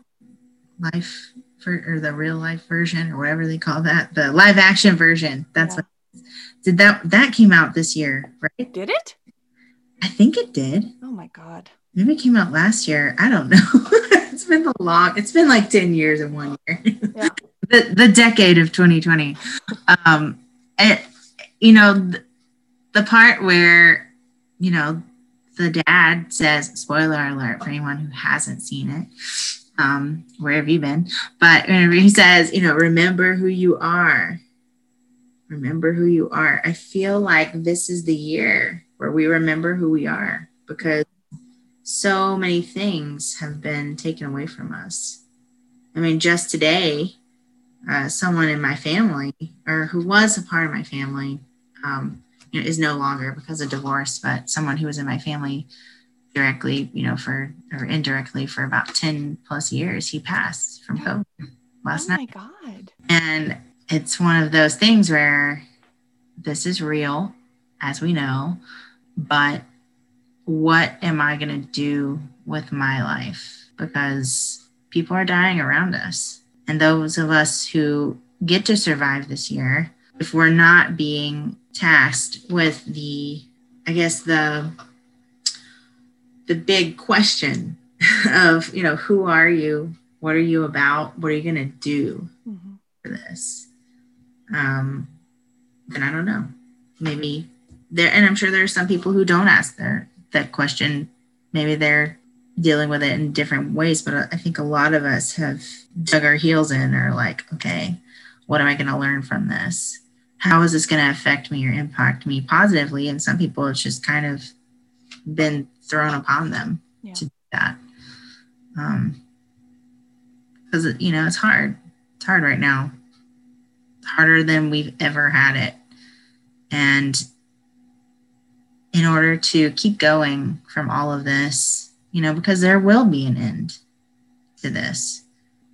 life or the real life version or whatever they call that, the live action version. That's yeah. what did that that came out this year, right? Did it? I think it did. Oh my god. Maybe it came out last year. I don't know. it's been a long. It's been like ten years in one year. Yeah. the the decade of 2020. Um, it, you know, the, the part where you know the dad says, spoiler alert for anyone who hasn't seen it um, where have you been? But whenever he says, you know, remember who you are, remember who you are. I feel like this is the year where we remember who we are because so many things have been taken away from us. I mean, just today, uh, someone in my family, or who was a part of my family, um, you know, is no longer because of divorce, but someone who was in my family directly, you know, for or indirectly for about 10 plus years, he passed from COVID last night. Oh my God. And it's one of those things where this is real, as we know, but what am I going to do with my life? Because people are dying around us. And those of us who get to survive this year if we're not being tasked with the, I guess the the big question of, you know, who are you? What are you about? What are you going to do mm-hmm. for this? Um, then I don't know. Maybe there, and I'm sure there are some people who don't ask their that question. Maybe they're dealing with it in different ways, but I think a lot of us have dug our heels in or like, okay, what am I going to learn from this? How is this going to affect me or impact me positively? And some people, it's just kind of been thrown upon them yeah. to do that. Um, because you know it's hard. It's hard right now. Harder than we've ever had it, and in order to keep going from all of this, you know, because there will be an end to this.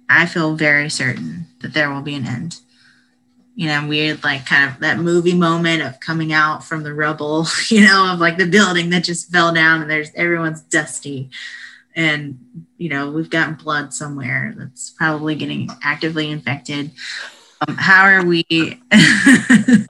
I feel very certain that there will be an end. You know, weird, like kind of that movie moment of coming out from the rubble, you know, of like the building that just fell down and there's everyone's dusty. And, you know, we've got blood somewhere that's probably getting actively infected. Um, how are we? I'm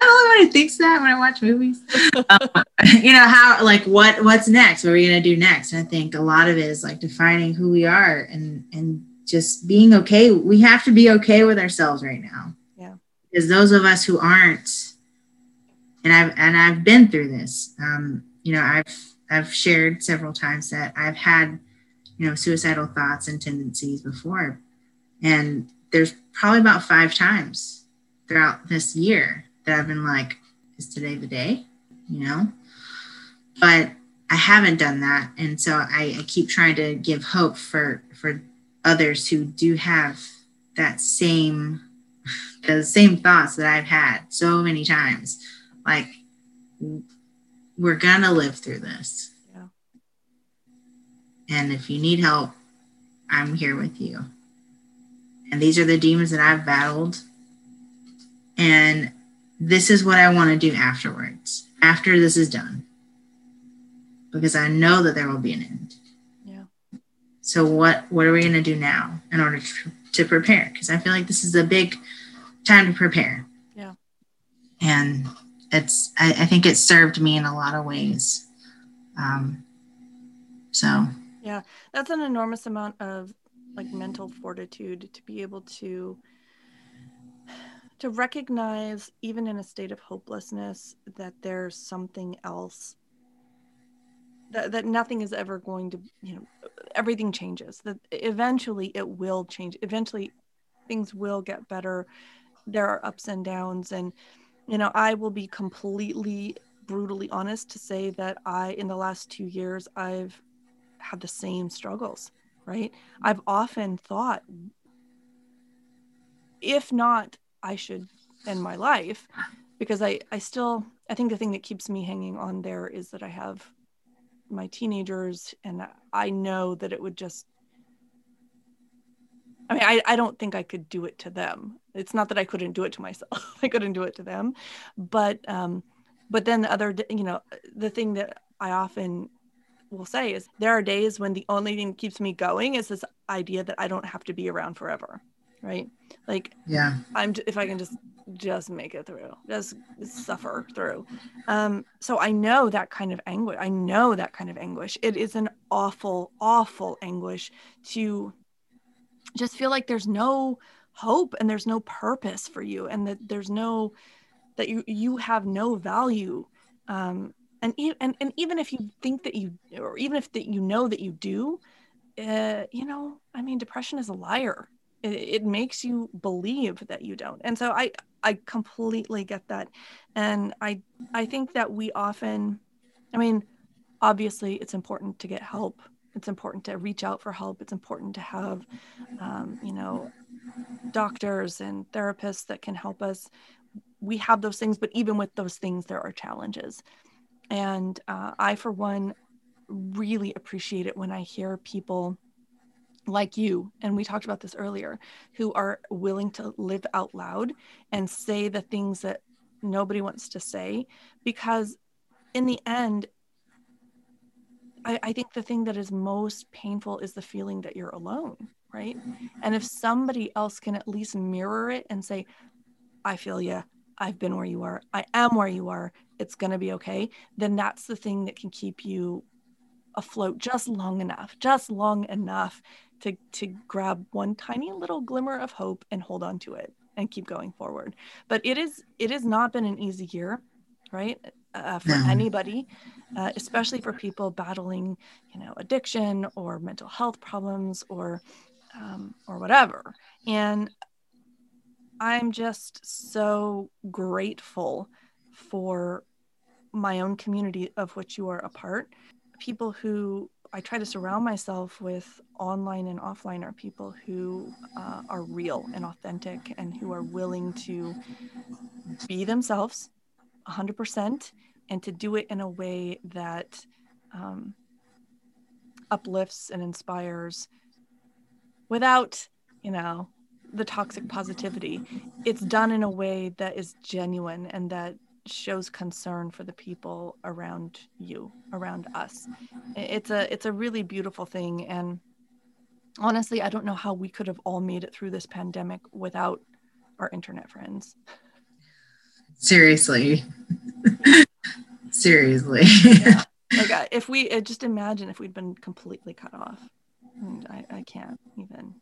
the only one who thinks that when I watch movies. um, you know how like what what's next? What are we gonna do next? And I think a lot of it is like defining who we are and and just being okay. We have to be okay with ourselves right now. Yeah. Because those of us who aren't, and I've and I've been through this. Um, you know, I've I've shared several times that I've had, you know, suicidal thoughts and tendencies before. And there's probably about five times throughout this year that I've been like, is today the day? You know? But I haven't done that. And so I, I keep trying to give hope for for others who do have that same the same thoughts that I've had so many times. Like we're gonna live through this. Yeah. And if you need help, I'm here with you. And these are the demons that I've battled. And this is what I want to do afterwards, after this is done. Because I know that there will be an end. So what what are we going to do now in order to, to prepare? Because I feel like this is a big time to prepare. Yeah. And it's I, I think it served me in a lot of ways. Um, so yeah, that's an enormous amount of like mental fortitude to be able to to recognize even in a state of hopelessness that there's something else that, that nothing is ever going to you know everything changes that eventually it will change. Eventually things will get better. There are ups and downs and you know i will be completely brutally honest to say that i in the last two years i've had the same struggles right? I've often thought if not I should end my life because I, I still, I think the thing that keeps me hanging on there is that I have my teenagers and I know that it would just, I mean, I, I don't think I could do it to them. It's not that I couldn't do it to myself. I couldn't do it to them. But, um, but then the other, you know, the thing that I often will say is there are days when the only thing that keeps me going is this idea that I don't have to be around forever right? Like yeah. I'm if i can just just make it through just suffer through. Um so i know that kind of anguish i know that kind of anguish. It is an awful awful anguish to just feel like there's no hope and there's no purpose for you and that there's no that you you have no value. Um and, and and even if you think that you or even if that you know that you do uh, you know i mean depression is a liar it, it makes you believe that you don't. And so i i completely get that. And i i think that we often i mean obviously it's important to get help. It's important to reach out for help. It's important to have um, you know doctors and therapists that can help us. We have those things but even with those things there are challenges. And uh, i for one really appreciate it when i hear people like you, and we talked about this earlier, who are willing to live out loud and say the things that nobody wants to say. Because in the end, I, I think the thing that is most painful is the feeling that you're alone, right? And if somebody else can at least mirror it and say, I feel you. I've been where you are. I am where you are. It's going to be okay. Then that's the thing that can keep you afloat just long enough, just long enough to to grab one tiny little glimmer of hope and hold on to it and keep going forward. But it is it has not been an easy year, right? Uh, for no. anybody, uh, especially for people battling, you know, addiction or mental health problems or um, or whatever. And I'm just so grateful for my own community of which you are a part. People who I try to surround myself with online and offline are people who uh, are real and authentic and who are willing to be themselves 100% and to do it in a way that um, uplifts and inspires without, you know, the toxic positivity. It's done in a way that is genuine and that shows concern for the people around you, around us. It's a it's a really beautiful thing and honestly, I don't know how we could have all made it through this pandemic without our internet friends. Seriously. Seriously. yeah. Like if we uh, just imagine if we'd been completely cut off. I, I can't even.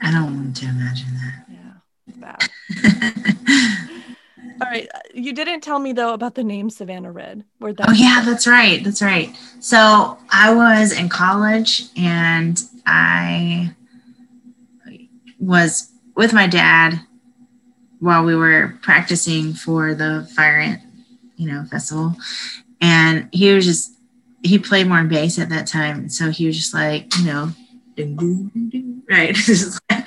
I don't want to imagine that. Yeah, it's bad. All right. You didn't tell me though about the name Savannah Red. Where that? Oh yeah, that's right. That's right. So I was in college and I was with my dad while we were practicing for the fire ant, you know, festival, and he was just he played more bass at that time, so he was just like, you know, ding, ding, ding, right, just like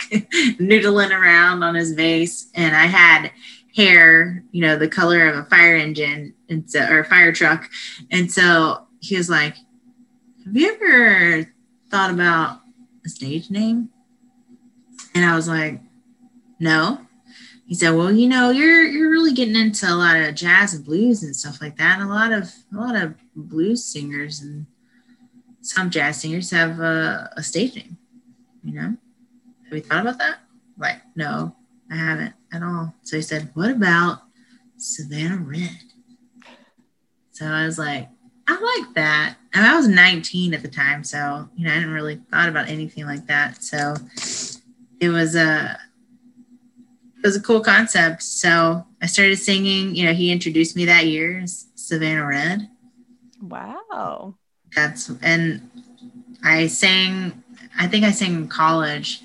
noodling around on his bass, and I had hair, you know, the color of a fire engine and so, or a fire truck. And so he was like, Have you ever thought about a stage name? And I was like, No. He said, Well, you know, you're you're really getting into a lot of jazz and blues and stuff like that. And a lot of a lot of blues singers and some jazz singers have a, a stage name, you know? Have you thought about that? Like, no, I haven't at all. So he said, What about Savannah Red? So I was like, I like that. And I was 19 at the time, so you know, I didn't really thought about anything like that. So it was a it was a cool concept. So I started singing. You know, he introduced me that year, Savannah Red. Wow. That's and I sang. I think I sang in college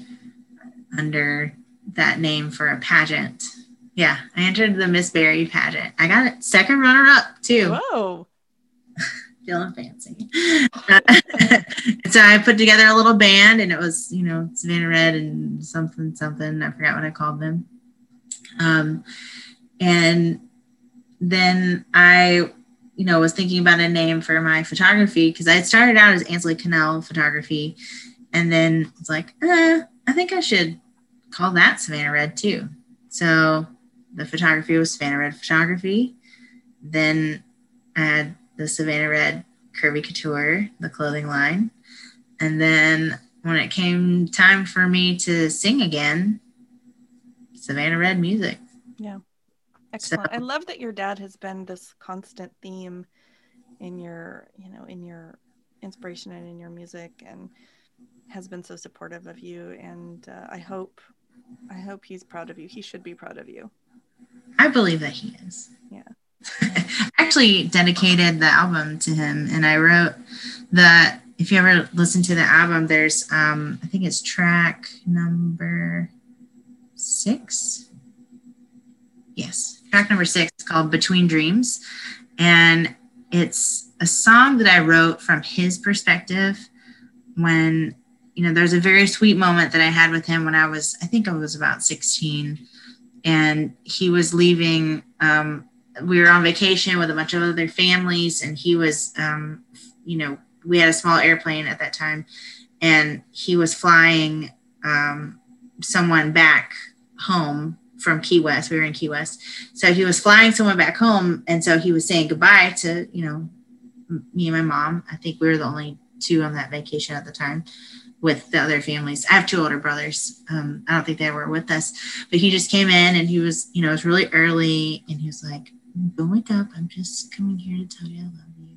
under that name for a pageant. Yeah, I entered the Miss Barry pageant. I got it second runner up too. Whoa. Feeling fancy. so I put together a little band and it was, you know, Savannah Red and something, something. I forgot what I called them. Um, and then I, you know, was thinking about a name for my photography because I started out as Anslee Connell photography. And then it's like, eh, I think I should call that Savannah Red too. So the photography was Savannah Red Photography. Then I had the Savannah Red Curvy Couture, the clothing line. And then when it came time for me to sing again, Savannah Red music. Yeah. Excellent. So, I love that your dad has been this constant theme in your, you know, in your inspiration and in your music and has been so supportive of you. And uh, I hope I hope he's proud of you. He should be proud of you. I believe that he is. Yeah. I actually dedicated the album to him and I wrote that if you ever listen to the album, there's um I think it's track number six. Yes, track number six called Between Dreams. And it's a song that I wrote from his perspective when you know, there's a very sweet moment that I had with him when I was, I think I was about 16, and he was leaving. Um, we were on vacation with a bunch of other families, and he was, um, you know, we had a small airplane at that time, and he was flying um, someone back home from Key West. We were in Key West, so he was flying someone back home, and so he was saying goodbye to, you know, me and my mom. I think we were the only two on that vacation at the time with the other families. I have two older brothers. Um, I don't think they were with us, but he just came in and he was, you know, it was really early and he was like, don't wake up. I'm just coming here to tell you I love you.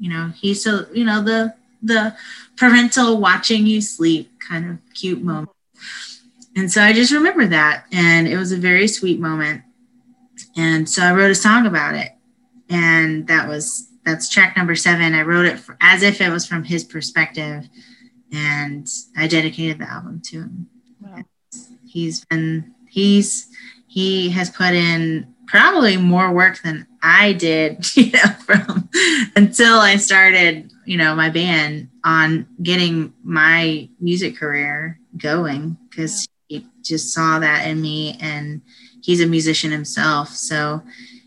You know, he's so, you know, the, the parental watching you sleep kind of cute moment. And so I just remember that. And it was a very sweet moment. And so I wrote a song about it. And that was, that's track number seven. I wrote it for, as if it was from his perspective and I dedicated the album to him. Wow. He's been he's he has put in probably more work than I did, you know, from until I started, you know, my band on getting my music career going because yeah. he just saw that in me and he's a musician himself. So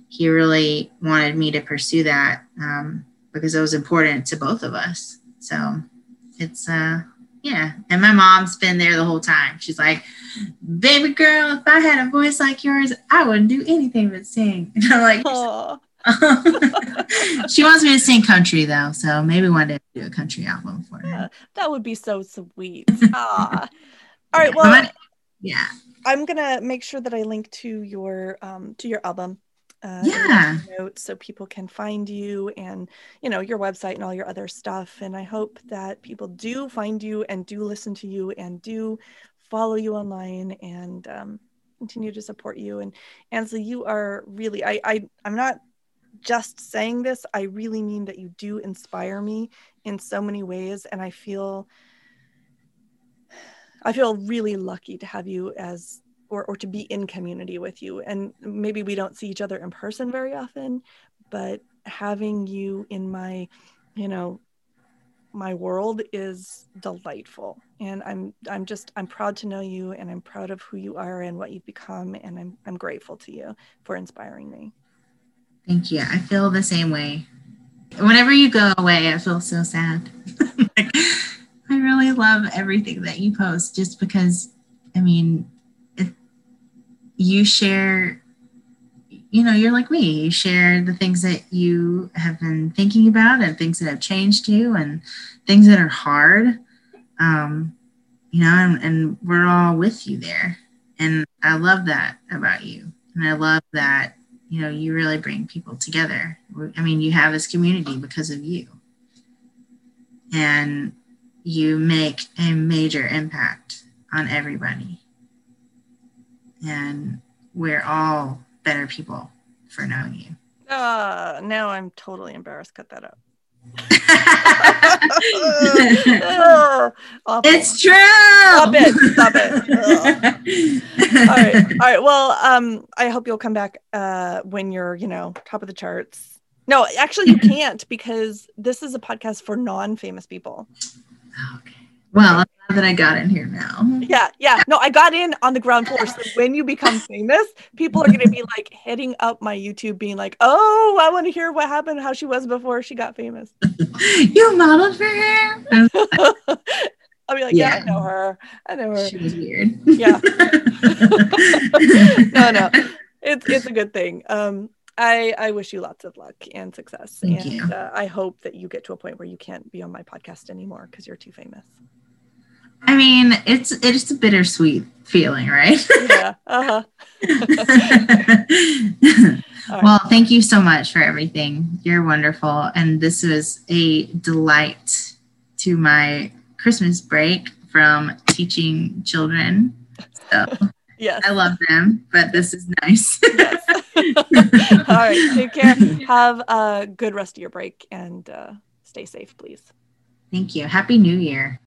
he really wanted me to pursue that um, because it was important to both of us. So it's uh yeah. And my mom's been there the whole time. She's like baby girl if i had a voice like yours i wouldn't do anything but sing. And i'm like she wants me to sing country though so maybe one day do a country album for her. Yeah, that would be so sweet. Ah. all right well yeah. I'm gonna make sure that i link to your um to your album uh, yeah. notes so people can find you and you know your website and all your other stuff and i hope that people do find you and do listen to you and do follow you online and um, continue to support you. And Anslee you are really I, I i'm not just saying this i really mean that you do inspire me in so many ways and i feel i feel really lucky to have you as or, or to be in community with you. And maybe we don't see each other in person very often, but having you in my, you know, my world is delightful. And i'm i'm just i'm proud to know you and i'm proud of who you are and what you've become and i'm i'm grateful to you for inspiring me. Thank you. I feel the same way. Whenever you go away i feel so sad. I really love everything that you post just because i mean you share you know you're like me. You share the things that you have been thinking about and things that have changed you and things that are hard. Um you know and, and we're all with you there. And i love that about you. And i love that you know you really bring people together. I mean you have this community because of you. And you make a major impact on everybody and we're all better people for knowing you. Uh, now I'm totally embarrassed. Cut that out. it's true. Stop it. Stop it. all right. All right. Well, um, I hope you'll come back uh when you're, you know, top of the charts. No, actually you can't because this is a podcast for non-famous people. Okay. Well, I'm glad that I got in here now. Yeah, yeah. No, I got in on the ground floor. So when you become famous, people are going to be like hitting up my YouTube, being like, "Oh, I want to hear what happened, how she was before she got famous." you modeled for her. I'll be like, yeah. yeah. I know her. I know her. She was weird. Yeah. no, no, it's it's a good thing. Um, I I wish you lots of luck and success, Thank and uh, I hope that you get to a point where you can't be on my podcast anymore because you're too famous. I mean, it's it's a bittersweet feeling, right? yeah. Uh-huh. well, thank you so much for everything. You're wonderful. And this was a delight to my Christmas break from teaching children. So yes. I love them, but this is nice. yes. All right. Take care. Have a good rest of your break and uh, stay safe, please. Thank you. Happy New Year.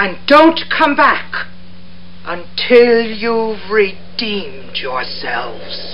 and don't come back until you've redeemed yourselves.